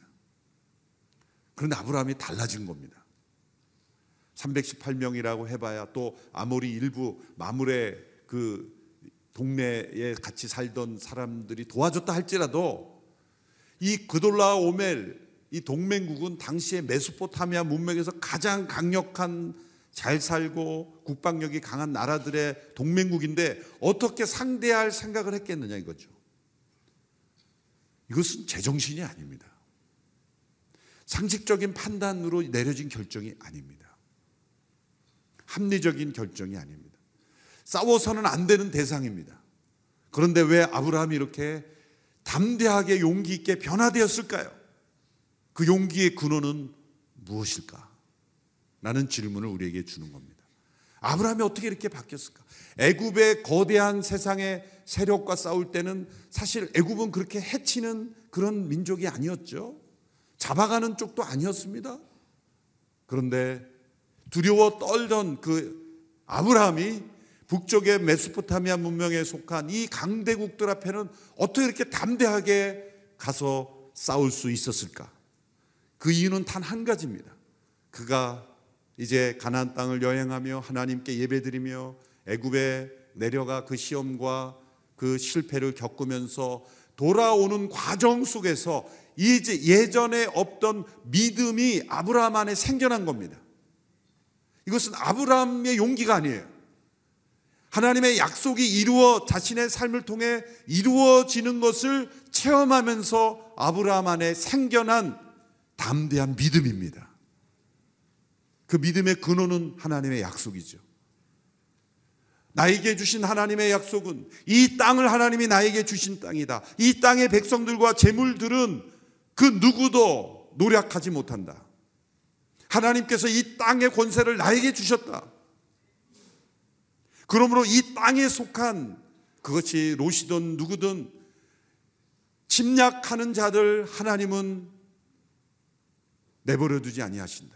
그런데 아브라함이 달라진 겁니다. 318명이라고 해봐야 또 아모리 일부 마물의 그 동네에 같이 살던 사람들이 도와줬다 할지라도 이 그돌라 오멜 이 동맹국은 당시에 메소포타미아 문명에서 가장 강력한 잘 살고 국방력이 강한 나라들의 동맹국인데 어떻게 상대할 생각을 했겠느냐 이거죠. 이것은 제정신이 아닙니다. 상식적인 판단으로 내려진 결정이 아닙니다. 합리적인 결정이 아닙니다. 싸워서는 안 되는 대상입니다. 그런데 왜 아브라함이 이렇게 담대하게 용기 있게 변화되었을까요? 그 용기의 근원은 무엇일까? 라는 질문을 우리에게 주는 겁니다. 아브라함이 어떻게 이렇게 바뀌었을까? 애굽의 거대한 세상의 세력과 싸울 때는 사실 애굽은 그렇게 해치는 그런 민족이 아니었죠. 잡아가는 쪽도 아니었습니다. 그런데 두려워 떨던 그 아브라함이 북쪽의 메소포타미아 문명에 속한 이 강대국들 앞에는 어떻게 이렇게 담대하게 가서 싸울 수 있었을까? 그 이유는 단 한 가지입니다. 그가 이제 가나안 땅을 여행하며 하나님께 예배드리며 애굽에 내려가 그 시험과 그 실패를 겪으면서 돌아오는 과정 속에서 이제 예전에 없던 믿음이 아브라함 안에 생겨난 겁니다. 이것은 아브라함의 용기가 아니에요. 하나님의 약속이 이루어 자신의 삶을 통해 이루어지는 것을 체험하면서 아브라함 안에 생겨난 담대한 믿음입니다. 그 믿음의 근원은 하나님의 약속이죠. 나에게 주신 하나님의 약속은 이 땅을 하나님이 나에게 주신 땅이다. 이 땅의 백성들과 재물들은 그 누구도 노력하지 못한다. 하나님께서 이 땅의 권세를 나에게 주셨다. 그러므로 이 땅에 속한 그것이 롯이든 누구든 침략하는 자들 하나님은 내버려 두지 아니하신다.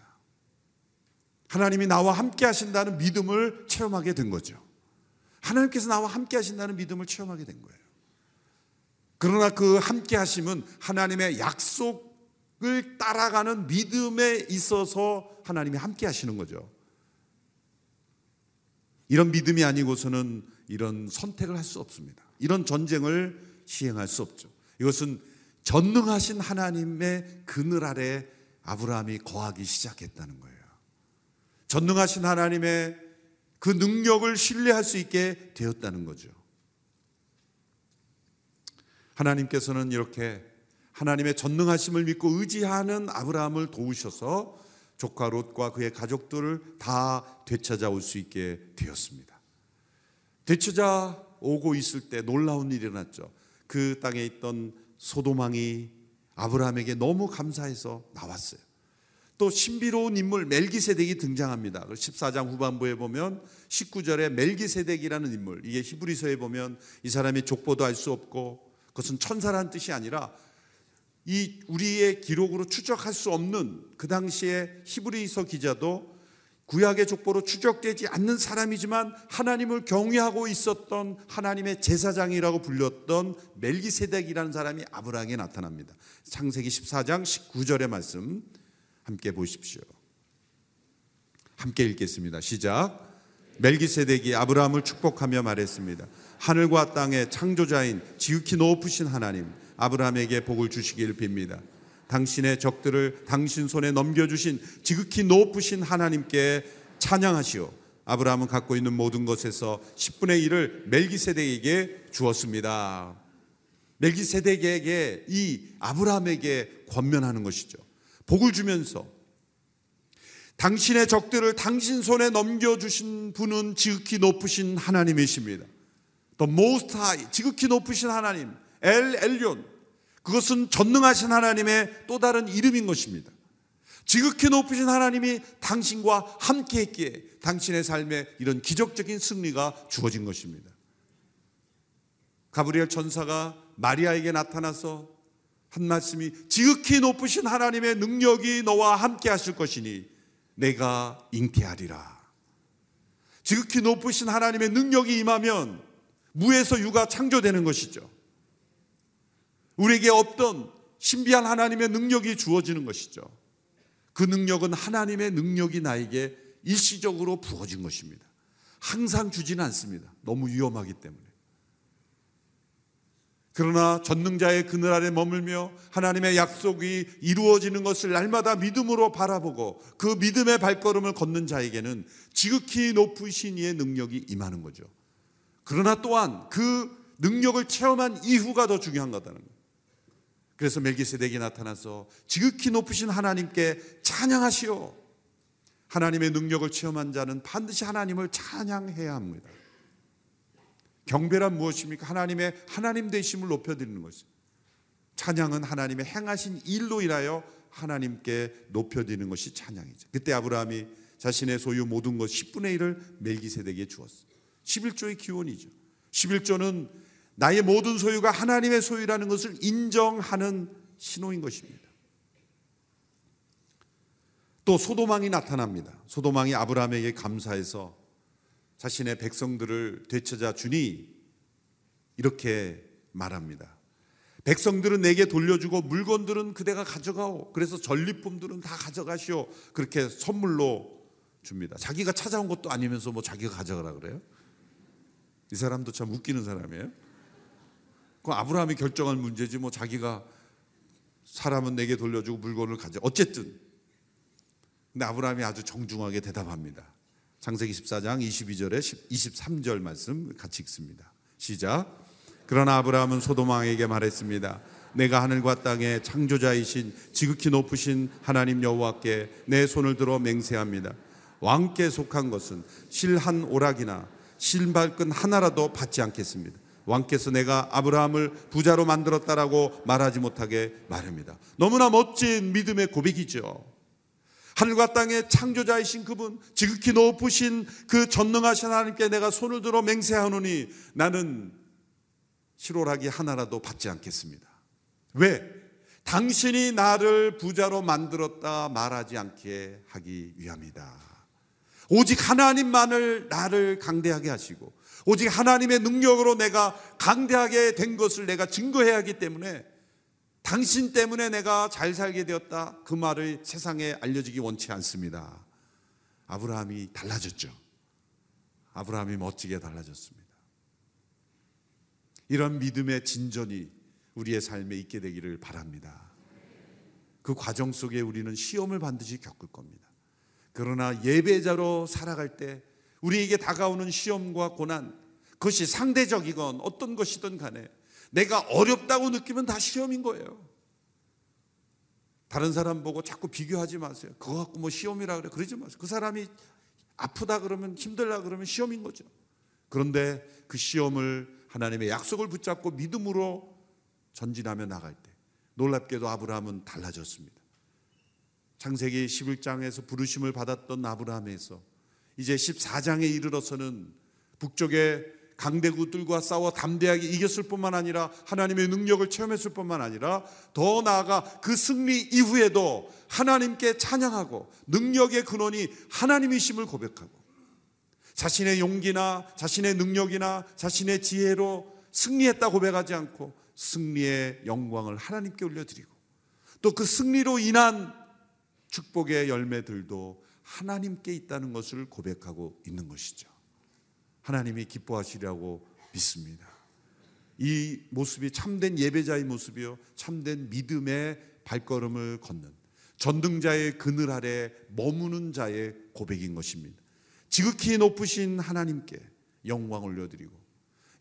하나님이 나와 함께 하신다는 믿음을 체험하게 된 거죠. 하나님께서 나와 함께 하신다는 믿음을 체험하게 된 거예요. 그러나 그 함께 하심은 하나님의 약속을 따라가는 믿음에 있어서 하나님이 함께 하시는 거죠. 이런 믿음이 아니고서는 이런 선택을 할 수 없습니다. 이런 전쟁을 시행할 수 없죠. 이것은 전능하신 하나님의 그늘 아래 아브라함이 거하기 시작했다는 거예요. 전능하신 하나님의 그 능력을 신뢰할 수 있게 되었다는 거죠. 하나님께서는 이렇게 하나님의 전능하심을 믿고 의지하는 아브라함을 도우셔서 조카 롯과 그의 가족들을 다 되찾아올 수 있게 되었습니다. 되찾아 오고 있을 때 놀라운 일이 일어났죠. 그 땅에 있던 소도망이 아브라함에게 너무 감사해서 나왔어요. 또 신비로운 인물 멜기세덱이 등장합니다. 14장 후반부에 보면 19절에 멜기세덱이라는 인물, 이게 히브리서에 보면 이 사람이 족보도 알 수 없고 그것은 천사라는 뜻이 아니라 이 우리의 기록으로 추적할 수 없는 그 당시에 히브리서 기자도 구약의 족보로 추적되지 않는 사람이지만 하나님을 경외하고 있었던 하나님의 제사장이라고 불렸던 멜기세덱이라는 사람이 아브라함에 나타납니다. 창세기 14장 19절의 말씀 함께 보십시오. 함께 읽겠습니다. 시작. 멜기세덱이 아브라함을 축복하며 말했습니다. 하늘과 땅의 창조자인 지극히 높으신 하나님 아브라함에게 복을 주시길 빕니다. 당신의 적들을 당신 손에 넘겨주신 지극히 높으신 하나님께 찬양하시오. 아브라함은 갖고 있는 모든 것에서 10분의 1을 멜기세덱에게 주었습니다. 멜기세덱에게 이 아브라함에게 권면하는 것이죠. 복을 주면서 당신의 적들을 당신 손에 넘겨주신 분은 지극히 높으신 하나님이십니다. The Most High, 지극히 높으신 하나님, 엘 엘리온. 그것은 전능하신 하나님의 또 다른 이름인 것입니다. 지극히 높으신 하나님이 당신과 함께 했기에 당신의 삶에 이런 기적적인 승리가 주어진 것입니다. 가브리엘 천사가 마리아에게 나타나서 한 말씀이 지극히 높으신 하나님의 능력이 너와 함께 하실 것이니 내가 잉태하리라. 지극히 높으신 하나님의 능력이 임하면 무에서 유가 창조되는 것이죠. 우리에게 없던 신비한 하나님의 능력이 주어지는 것이죠. 그 능력은 하나님의 능력이 나에게 일시적으로 부어진 것입니다. 항상 주지는 않습니다. 너무 위험하기 때문에. 그러나 전능자의 그늘 아래 머물며 하나님의 약속이 이루어지는 것을 날마다 믿음으로 바라보고 그 믿음의 발걸음을 걷는 자에게는 지극히 높으신 이의 능력이 임하는 거죠. 그러나 또한 그 능력을 체험한 이후가 더 중요한 거다는 거예요. 그래서 멜기세덱이 나타나서 지극히 높으신 하나님께 찬양하시오. 하나님의 능력을 체험한 자는 반드시 하나님을 찬양해야 합니다. 경배란 무엇입니까? 하나님의 하나님 되심을 높여드리는 것이죠. 찬양은 하나님의 행하신 일로 인하여 하나님께 높여드리는 것이 찬양이죠. 그때 아브라함이 자신의 소유 모든 것 10분의 1을 멜기세덱에 주었어요. 11조의 기원이죠. 11조는 나의 모든 소유가 하나님의 소유라는 것을 인정하는 신호인 것입니다. 또 소도망이 나타납니다. 소도망이 아브라함에게 감사해서 자신의 백성들을 되찾아 주니 이렇게 말합니다. 백성들은 내게 돌려주고 물건들은 그대가 가져가오. 그래서 전리품들은 다 가져가시오. 그렇게 선물로 줍니다. 자기가 찾아온 것도 아니면서 뭐 자기가 가져가라 그래요? 이 사람도 참 웃기는 사람이에요. 그 아브라함이 결정한 문제지 뭐 자기가 사람은 내게 돌려주고 물건을 가져. 어쨌든 근데 아브라함이 아주 정중하게 대답합니다. 창세기 14장 22절에 23절 말씀 같이 읽습니다. 시작. 그러나 아브라함은 소도망에게 말했습니다. 내가 하늘과 땅의 창조자이신 지극히 높으신 하나님 여호와께 내 손을 들어 맹세합니다. 왕께 속한 것은 실한 오락이나 실발끈 하나라도 받지 않겠습니다. 왕께서 내가 아브라함을 부자로 만들었다라고 말하지 못하게 말합니다. 너무나 멋진 믿음의 고백이죠. 하늘과 땅의 창조자이신 그분, 지극히 높으신 그 전능하신 하나님께 내가 손을 들어 맹세하노니 나는 실오라기 하나라도 받지 않겠습니다. 왜? 당신이 나를 부자로 만들었다 말하지 않게 하기 위함이다. 오직 하나님만을 나를 강대하게 하시고 오직 하나님의 능력으로 내가 강대하게 된 것을 내가 증거해야 하기 때문에 당신 때문에 내가 잘 살게 되었다. 그 말을 세상에 알려지기 원치 않습니다. 아브라함이 달라졌죠. 아브라함이 멋지게 달라졌습니다. 이런 믿음의 진전이 우리의 삶에 있게 되기를 바랍니다. 그 과정 속에 우리는 시험을 반드시 겪을 겁니다. 그러나 예배자로 살아갈 때 우리에게 다가오는 시험과 고난, 그것이 상대적이건 어떤 것이든 간에 내가 어렵다고 느끼면 다 시험인 거예요. 다른 사람 보고 자꾸 비교하지 마세요. 그거 갖고 뭐 시험이라 그래. 그러지 마세요. 그 사람이 아프다 그러면 힘들다 그러면 시험인 거죠. 그런데 그 시험을 하나님의 약속을 붙잡고 믿음으로 전진하며 나갈 때 놀랍게도 아브라함은 달라졌습니다. 창세기 11장에서 부르심을 받았던 아브라함에서 이제 14장에 이르러서는 북쪽의 강대국들과 싸워 담대하게 이겼을 뿐만 아니라 하나님의 능력을 체험했을 뿐만 아니라 더 나아가 그 승리 이후에도 하나님께 찬양하고 능력의 근원이 하나님이심을 고백하고 자신의 용기나 자신의 능력이나 자신의 지혜로 승리했다 고백하지 않고 승리의 영광을 하나님께 올려드리고 또 그 승리로 인한 축복의 열매들도 하나님께 있다는 것을 고백하고 있는 것이죠. 하나님이 기뻐하시리라고 믿습니다. 이 모습이 참된 예배자의 모습이요. 참된 믿음의 발걸음을 걷는 전등자의 그늘 아래 머무는 자의 고백인 것입니다. 지극히 높으신 하나님께 영광 올려드리고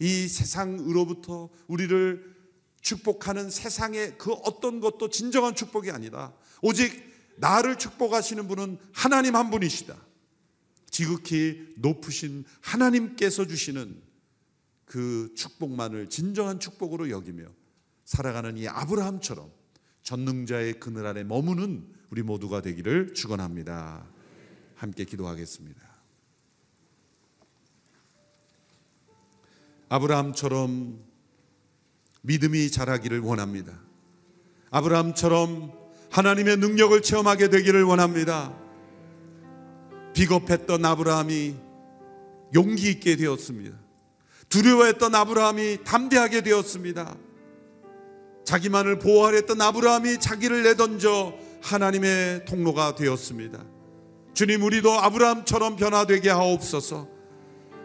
이 세상으로부터 우리를 축복하는 세상의 그 어떤 것도 진정한 축복이 아니다. 오직 나를 축복하시는 분은 하나님 한 분이시다. 지극히 높으신 하나님께서 주시는 그 축복만을 진정한 축복으로 여기며 살아가는 이 아브라함처럼 전능자의 그늘 아래 머무는 우리 모두가 되기를 축원합니다. 함께 기도하겠습니다. 아브라함처럼 믿음이 자라기를 원합니다. 아브라함처럼 하나님의 능력을 체험하게 되기를 원합니다. 비겁했던 아브라함이 용기 있게 되었습니다. 두려워했던 아브라함이 담대하게 되었습니다. 자기만을 보호하려 했던 아브라함이 자기를 내던져 하나님의 통로가 되었습니다. 주님 우리도 아브라함처럼 변화되게 하옵소서.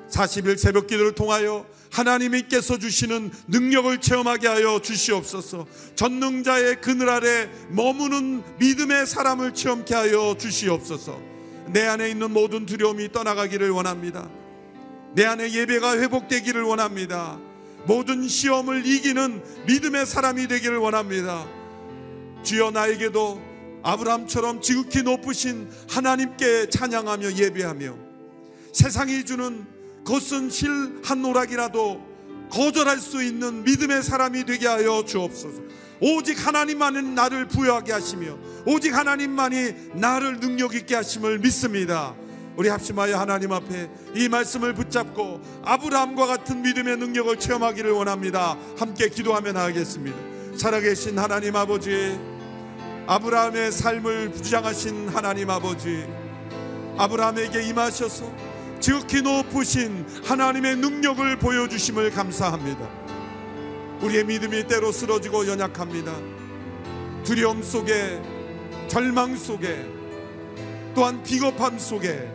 40일 새벽 기도를 통하여 하나님께서 주시는 능력을 체험하게 하여 주시옵소서. 전능자의 그늘 아래 머무는 믿음의 사람을 체험케 하여 주시옵소서. 내 안에 있는 모든 두려움이 떠나가기를 원합니다. 내 안에 예배가 회복되기를 원합니다. 모든 시험을 이기는 믿음의 사람이 되기를 원합니다. 주여 나에게도 아브라함처럼 지극히 높으신 하나님께 찬양하며 예배하며 세상이 주는 것은 실 한 노락이라도 거절할 수 있는 믿음의 사람이 되게 하여 주옵소서. 오직 하나님만은 나를 부여하게 하시며 오직 하나님만이 나를 능력 있게 하심을 믿습니다. 우리 합심하여 하나님 앞에 이 말씀을 붙잡고 아브라함과 같은 믿음의 능력을 체험하기를 원합니다. 함께 기도하며 나가겠습니다. 살아계신 하나님 아버지, 아브라함의 삶을 부장하신 하나님 아버지, 아브라함에게 임하셔서 지극히 높으신 하나님의 능력을 보여주심을 감사합니다. 우리의 믿음이 때로 쓰러지고 연약합니다. 두려움 속에, 절망 속에, 또한 비겁함 속에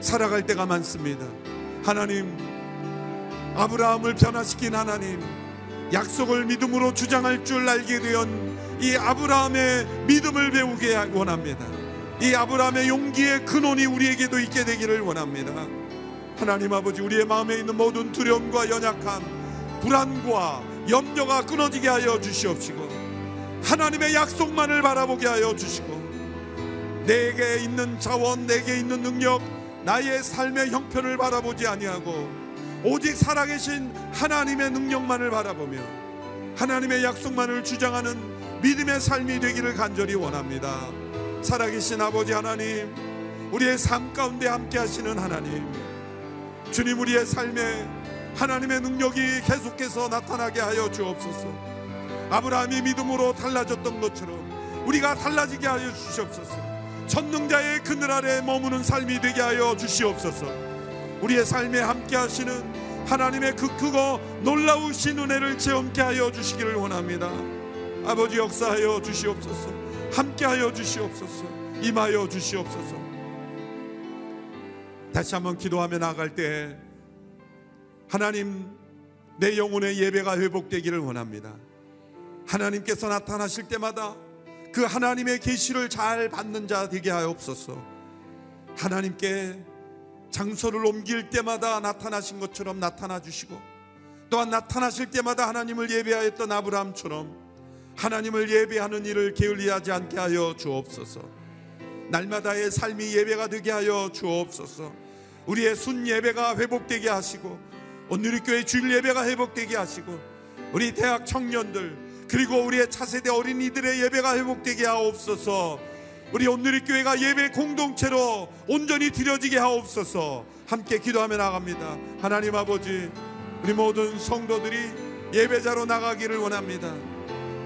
살아갈 때가 많습니다. 하나님, 아브라함을 변화시킨 하나님, 약속을 믿음으로 주장할 줄 알게 된 이 아브라함의 믿음을 배우게 원합니다. 이 아브라함의 용기의 근원이 우리에게도 있게 되기를 원합니다. 하나님 아버지, 우리의 마음에 있는 모든 두려움과 연약함, 불안과 염려가 끊어지게 하여 주시옵시고, 하나님의 약속만을 바라보게 하여 주시고, 내게 있는 자원, 내게 있는 능력, 나의 삶의 형편을 바라보지 아니하고 오직 살아계신 하나님의 능력만을 바라보며 하나님의 약속만을 주장하는 믿음의 삶이 되기를 간절히 원합니다. 살아계신 아버지 하나님, 우리의 삶 가운데 함께 하시는 하나님, 주님 우리의 삶에 하나님의 능력이 계속해서 나타나게 하여 주옵소서. 아브라함이 믿음으로 달라졌던 것처럼 우리가 달라지게 하여 주시옵소서. 전능자의 그늘 아래 머무는 삶이 되게 하여 주시옵소서. 우리의 삶에 함께 하시는 하나님의 그 크고 놀라우신 은혜를 체험케 하여 주시기를 원합니다. 아버지 역사하여 주시옵소서. 함께 하여 주시옵소서. 임하여 주시옵소서. 다시 한번 기도하며 나갈 때 하나님 내 영혼의 예배가 회복되기를 원합니다. 하나님께서 나타나실 때마다 그 하나님의 계시를 잘 받는 자 되게 하옵소서. 하나님께 장소를 옮길 때마다 나타나신 것처럼 나타나 주시고 또한 나타나실 때마다 하나님을 예배하였던 아브라함처럼 하나님을 예배하는 일을 게을리하지 않게 하여 주옵소서. 날마다의 삶이 예배가 되게 하여 주옵소서. 우리의 순 예배가 회복되게 하시고 오늘 교회 주일 예배가 회복되게 하시고 우리 대학 청년들 그리고 우리의 차세대 어린이들의 예배가 회복되게 하옵소서. 우리 오늘의 교회가 예배 공동체로 온전히 드려지게 하옵소서. 함께 기도하며 나갑니다. 하나님 아버지, 우리 모든 성도들이 예배자로 나가기를 원합니다.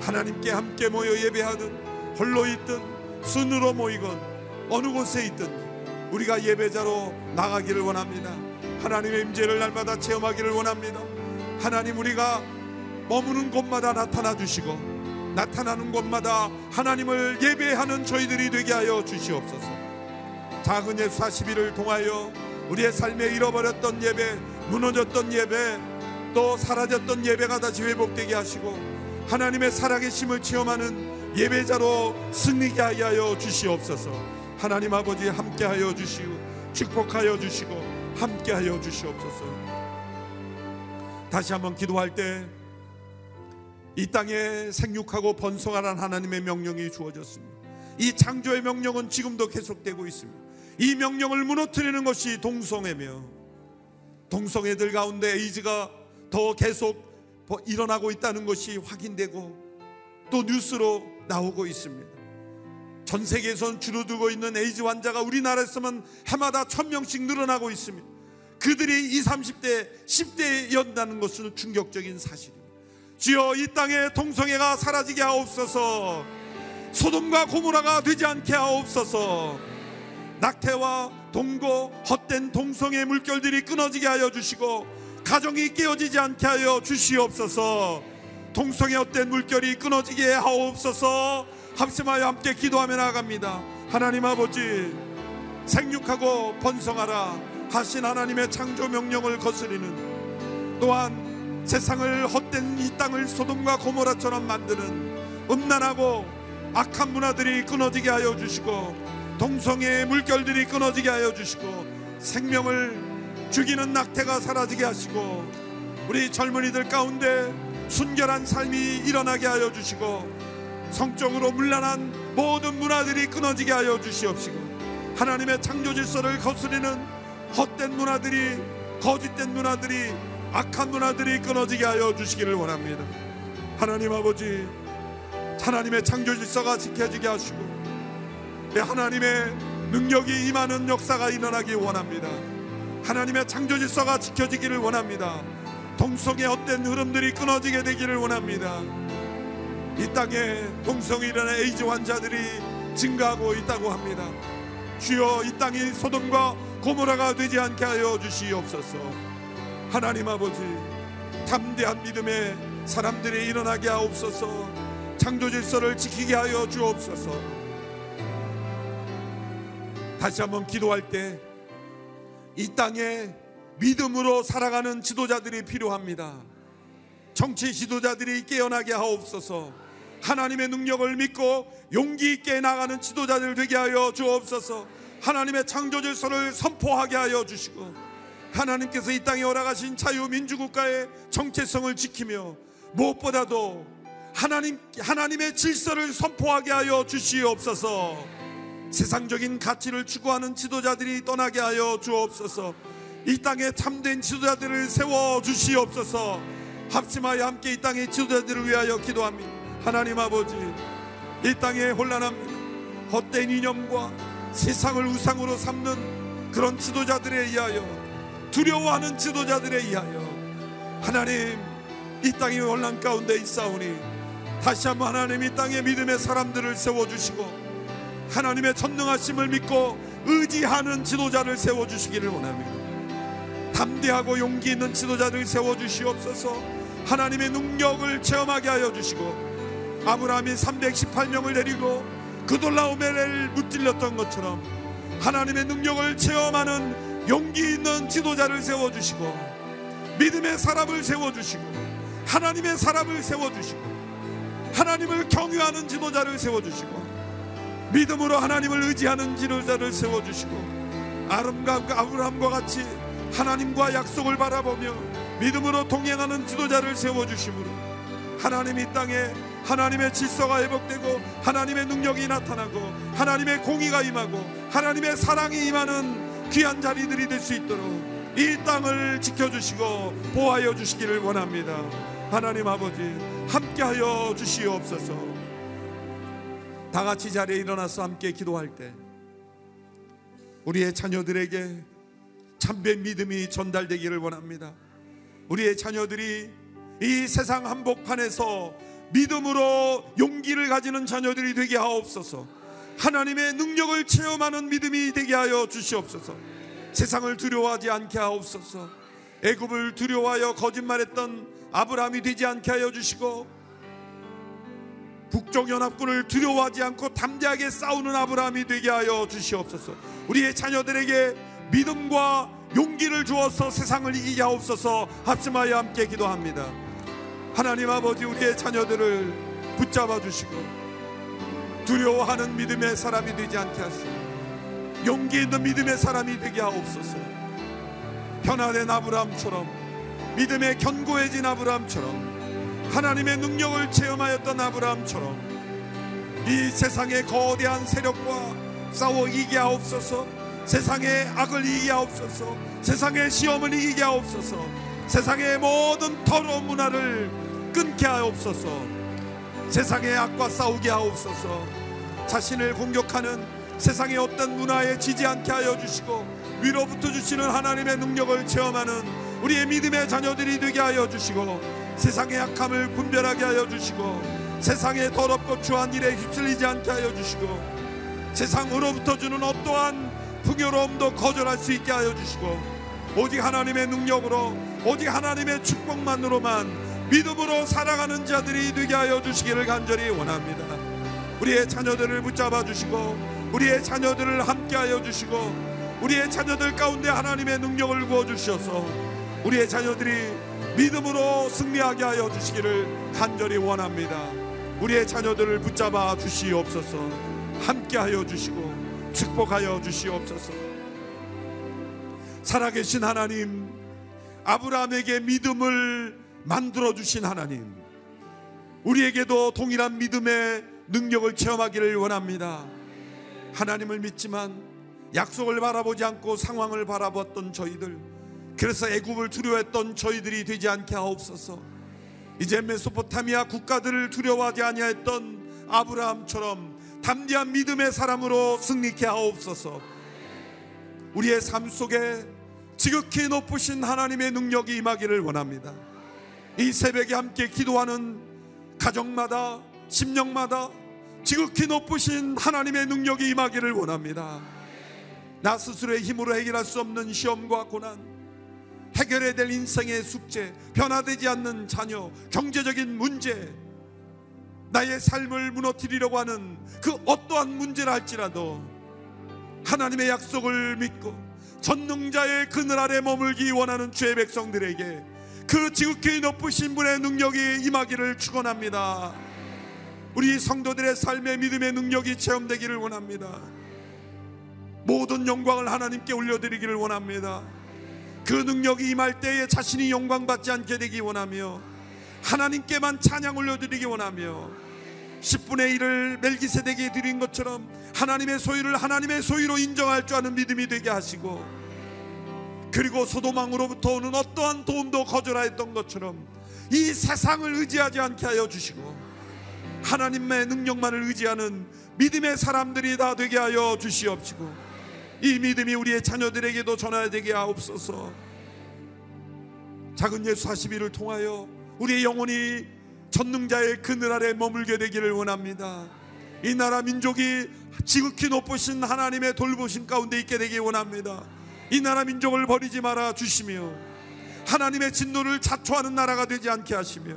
하나님께 함께 모여 예배하든 홀로 있든 순으로 모이건 어느 곳에 있든 우리가 예배자로 나가기를 원합니다. 하나님의 임재를 날마다 체험하기를 원합니다. 하나님 우리가 머무는 곳마다 나타나 주시고 나타나는 곳마다 하나님을 예배하는 저희들이 되게 하여 주시옵소서. 작은 예수 40일을 통하여 우리의 삶에 잃어버렸던 예배, 무너졌던 예배, 또 사라졌던 예배가 다시 회복되게 하시고 하나님의 살아계심을 체험하는 예배자로 승리게 하여 주시옵소서. 하나님 아버지 함께하여 주시고 축복하여 주시고 함께하여 주시옵소서. 다시 한번 기도할 때 이 땅에 생육하고 번성하라는 하나님의 명령이 주어졌습니다. 이 창조의 명령은 지금도 계속되고 있습니다. 이 명령을 무너뜨리는 것이 동성애며 동성애들 가운데 에이즈가 더 계속 일어나고 있다는 것이 확인되고 또 뉴스로 나오고 있습니다. 전 세계에선 줄어들고 있는 에이즈 환자가 우리나라에서만 해마다 천 명씩 늘어나고 있습니다. 그들이 20, 30대, 10대였다는 것은 충격적인 사실입니다. 주여 이 땅에 동성애가 사라지게 하옵소서 소돔과 고모라가 되지 않게 하옵소서 낙태와 동고 헛된 동성의 물결들이 끊어지게 하여 주시고 가정이 깨어지지 않게 하여 주시옵소서 동성의 헛된 물결이 끊어지게 하옵소서 합심하여 함께 기도하며 나갑니다. 하나님 아버지 생육하고 번성하라 하신 하나님의 창조 명령을 거스리는 또한 세상을 헛된 이 땅을 소돔과 고모라처럼 만드는 음란하고 악한 문화들이 끊어지게 하여 주시고 동성애의 물결들이 끊어지게 하여 주시고 생명을 죽이는 낙태가 사라지게 하시고 우리 젊은이들 가운데 순결한 삶이 일어나게 하여 주시고 성적으로 문란한 모든 문화들이 끊어지게 하여 주시옵시고 하나님의 창조 질서를 거스리는 헛된 문화들이 거짓된 문화들이 악한 문화들이 끊어지게 하여 주시기를 원합니다. 하나님 아버지 하나님의 창조 질서가 지켜지게 하시고 내 하나님의 능력이 임하는 역사가 일어나기 원합니다. 하나님의 창조 질서가 지켜지기를 원합니다. 동성의 헛된 흐름들이 끊어지게 되기를 원합니다. 이 땅에 동성이 일어난 에이즈 환자들이 증가하고 있다고 합니다. 주여 이 땅이 소돔과 고모라가 되지 않게 하여 주시옵소서. 하나님 아버지 담대한 믿음의 사람들이 일어나게 하옵소서. 창조 질서를 지키게 하여 주옵소서. 다시 한번 기도할 때 이 땅에 믿음으로 살아가는 지도자들이 필요합니다. 정치 지도자들이 깨어나게 하옵소서. 하나님의 능력을 믿고 용기 있게 나가는 지도자들 되게 하여 주옵소서. 하나님의 창조 질서를 선포하게 하여 주시고 하나님께서 이 땅에 허락하신 자유민주국가의 정체성을 지키며 무엇보다도 하나님 하나님의 질서를 선포하게 하여 주시옵소서. 세상적인 가치를 추구하는 지도자들이 떠나게 하여 주옵소서. 이 땅에 참된 지도자들을 세워 주시옵소서. 합심하여 함께 이 땅의 지도자들을 위하여 기도합니다. 하나님 아버지, 이 땅에 혼란합니다. 헛된 이념과 세상을 우상으로 삼는 그런 지도자들에 의하여 두려워하는 지도자들에 의하여 하나님 이 땅의 혼란 가운데 있사오니 다시 한번 하나님 이 땅에 믿음의 사람들을 세워주시고 하나님의 전능하심을 믿고 의지하는 지도자를 세워주시기를 원합니다. 담대하고 용기 있는 지도자를 세워주시옵소서 하나님의 능력을 체험하게 하여 주시고 아브라함이 318명을 데리고 그돌라오멜을 무찔렸던 것처럼 하나님의 능력을 체험하는 용기 있는 지도자를 세워주시고 믿음의 사람을 세워주시고 하나님의 사람을 세워주시고 하나님을 경유하는 지도자를 세워주시고 믿음으로 하나님을 의지하는 지도자를 세워주시고 아름과 아브라함과 같이 하나님과 약속을 바라보며 믿음으로 동행하는 지도자를 세워주심으로 하나님 이 땅에 하나님의 질서가 회복되고 하나님의 능력이 나타나고 하나님의 공의가 임하고 하나님의 사랑이 임하는 귀한 자리들이 될 수 있도록 이 땅을 지켜주시고 보호하여 주시기를 원합니다. 하나님 아버지 함께하여 주시옵소서. 다 같이 자리에 일어나서 함께 기도할 때 우리의 자녀들에게 참된 믿음이 전달되기를 원합니다. 우리의 자녀들이 이 세상 한복판에서 믿음으로 용기를 가지는 자녀들이 되게 하옵소서. 하나님의 능력을 체험하는 믿음이 되게 하여 주시옵소서. 세상을 두려워하지 않게 하옵소서. 애굽을 두려워하여 거짓말했던 아브라함이 되지 않게 하여 주시고 북쪽 연합군을 두려워하지 않고 담대하게 싸우는 아브라함이 되게 하여 주시옵소서. 우리의 자녀들에게 믿음과 용기를 주어서 세상을 이기게 하옵소서. 합심하여 함께 기도합니다. 하나님 아버지 우리의 자녀들을 붙잡아 주시고 두려워하는 믿음의 사람이 되지 않게 하시고 용기 있는 믿음의 사람이 되게 하옵소서. 편안한 아브라함처럼 믿음에 견고해진 아브라함처럼 하나님의 능력을 체험하였던 아브라함처럼 이 세상의 거대한 세력과 싸워 이기게 하옵소서. 세상의 악을 이기게 하옵소서. 세상의 시험을 이기게 하옵소서. 세상의 모든 더러운 문화를 끊게 하옵소서. 세상의 악과 싸우게 하옵소서. 자신을 공격하는 세상의 어떤 문화에 지지 않게 하여 주시고 위로부터 주시는 하나님의 능력을 체험하는 우리의 믿음의 자녀들이 되게 하여 주시고 세상의 악함을 분별하게 하여 주시고 세상의 더럽고 추한 일에 휩쓸리지 않게 하여 주시고 세상으로부터 주는 어떠한 풍요로움도 거절할 수 있게 하여 주시고 오직 하나님의 능력으로 오직 하나님의 축복만으로만 믿음으로 살아가는 자들이 되게 하여 주시기를 간절히 원합니다. 우리의 자녀들을 붙잡아 주시고 우리의 자녀들을 함께 하여 주시고 우리의 자녀들 가운데 하나님의 능력을 부어 주셔서 우리의 자녀들이 믿음으로 승리하게 하여 주시기를 간절히 원합니다. 우리의 자녀들을 붙잡아 주시옵소서. 함께 하여 주시고 축복하여 주시옵소서. 살아계신 하나님, 아브라함에게 믿음을 만들어 주신 하나님, 우리에게도 동일한 믿음의 능력을 체험하기를 원합니다. 하나님을 믿지만 약속을 바라보지 않고 상황을 바라봤던 저희들, 그래서 애굽을 두려워했던 저희들이 되지 않게 하옵소서. 이제 메소포타미아 국가들을 두려워하지 아니하였던 아브라함처럼 담대한 믿음의 사람으로 승리케 하옵소서. 우리의 삶 속에 지극히 높으신 하나님의 능력이 임하기를 원합니다. 이 새벽에 함께 기도하는 가정마다 심령마다 지극히 높으신 하나님의 능력이 임하기를 원합니다. 나 스스로의 힘으로 해결할 수 없는 시험과 고난, 해결해야 될 인생의 숙제, 변화되지 않는 자녀, 경제적인 문제, 나의 삶을 무너뜨리려고 하는 그 어떠한 문제를 할지라도 하나님의 약속을 믿고 전능자의 그늘 아래 머물기 원하는 주의 백성들에게 그 지극히 높으신 분의 능력이 임하기를 축원합니다. 우리 성도들의 삶의 믿음의 능력이 체험되기를 원합니다. 모든 영광을 하나님께 올려드리기를 원합니다. 그 능력이 임할 때에 자신이 영광 받지 않게 되기 원하며 하나님께만 찬양 올려드리기 원하며 10분의 1을 멜기세덱이 드린 것처럼 하나님의 소유를 하나님의 소유로 인정할 줄 아는 믿음이 되게 하시고 그리고 소도망으로부터 오는 어떠한 도움도 거절하였던 것처럼 이 세상을 의지하지 않게 하여 주시고 하나님의 능력만을 의지하는 믿음의 사람들이 다 되게 하여 주시옵시고 이 믿음이 우리의 자녀들에게도 전하되게 하옵소서. 작은 예수 41을 통하여 우리의 영혼이 전능자의 그늘 아래 머물게 되기를 원합니다. 이 나라 민족이 지극히 높으신 하나님의 돌보신 가운데 있게 되기 원합니다 이 나라 민족을 버리지 말아 주시며 하나님의 진노를 자초하는 나라가 되지 않게 하시며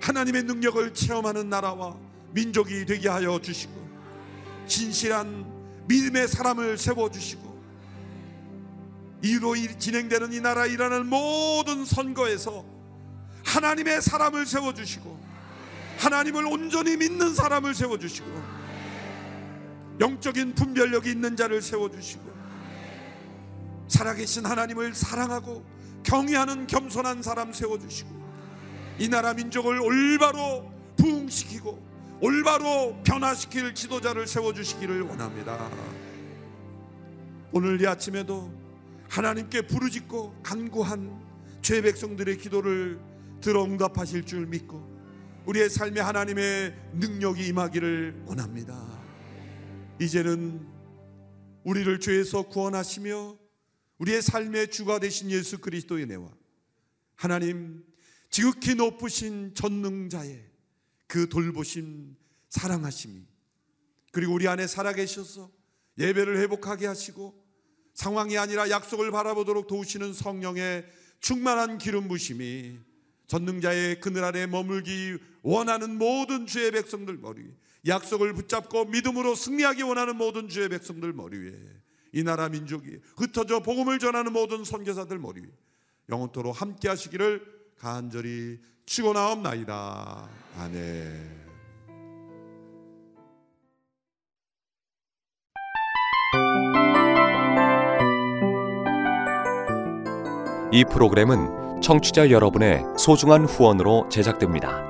하나님의 능력을 체험하는 나라와 민족이 되게 하여 주시고 진실한 믿음의 사람을 세워 주시고 이로 진행되는 이 나라 일하는 모든 선거에서 하나님의 사람을 세워 주시고 하나님을 온전히 믿는 사람을 세워 주시고 영적인 분별력이 있는 자를 세워 주시고 살아계신 하나님을 사랑하고 경외하는 겸손한 사람 세워주시고 이 나라 민족을 올바로 부흥시키고 올바로 변화시킬 지도자를 세워주시기를 원합니다. 오늘 이 아침에도 하나님께 부르짖고 간구한 죄 백성들의 기도를 들어 응답하실 줄 믿고 우리의 삶에 하나님의 능력이 임하기를 원합니다. 이제는 우리를 죄에서 구원하시며 우리의 삶의 주가 되신 예수 그리스도의 은혜와 하나님 지극히 높으신 전능자의 그 돌보심, 사랑하심이 그리고 우리 안에 살아계셔서 예배를 회복하게 하시고 상황이 아니라 약속을 바라보도록 도우시는 성령의 충만한 기름 부심이 전능자의 그늘 아래 머물기 원하는 모든 주의 백성들 머리 약속을 붙잡고 믿음으로 승리하기 원하는 모든 주의 백성들 머리 위에 이 나라 민족이 흩어져 복음을 전하는 모든 선교사들 머리 위에 영원토록 함께 하시기를 간절히 축원하옵나이다. 아멘. 이 프로그램은 청취자 여러분의 소중한 후원으로 제작됩니다.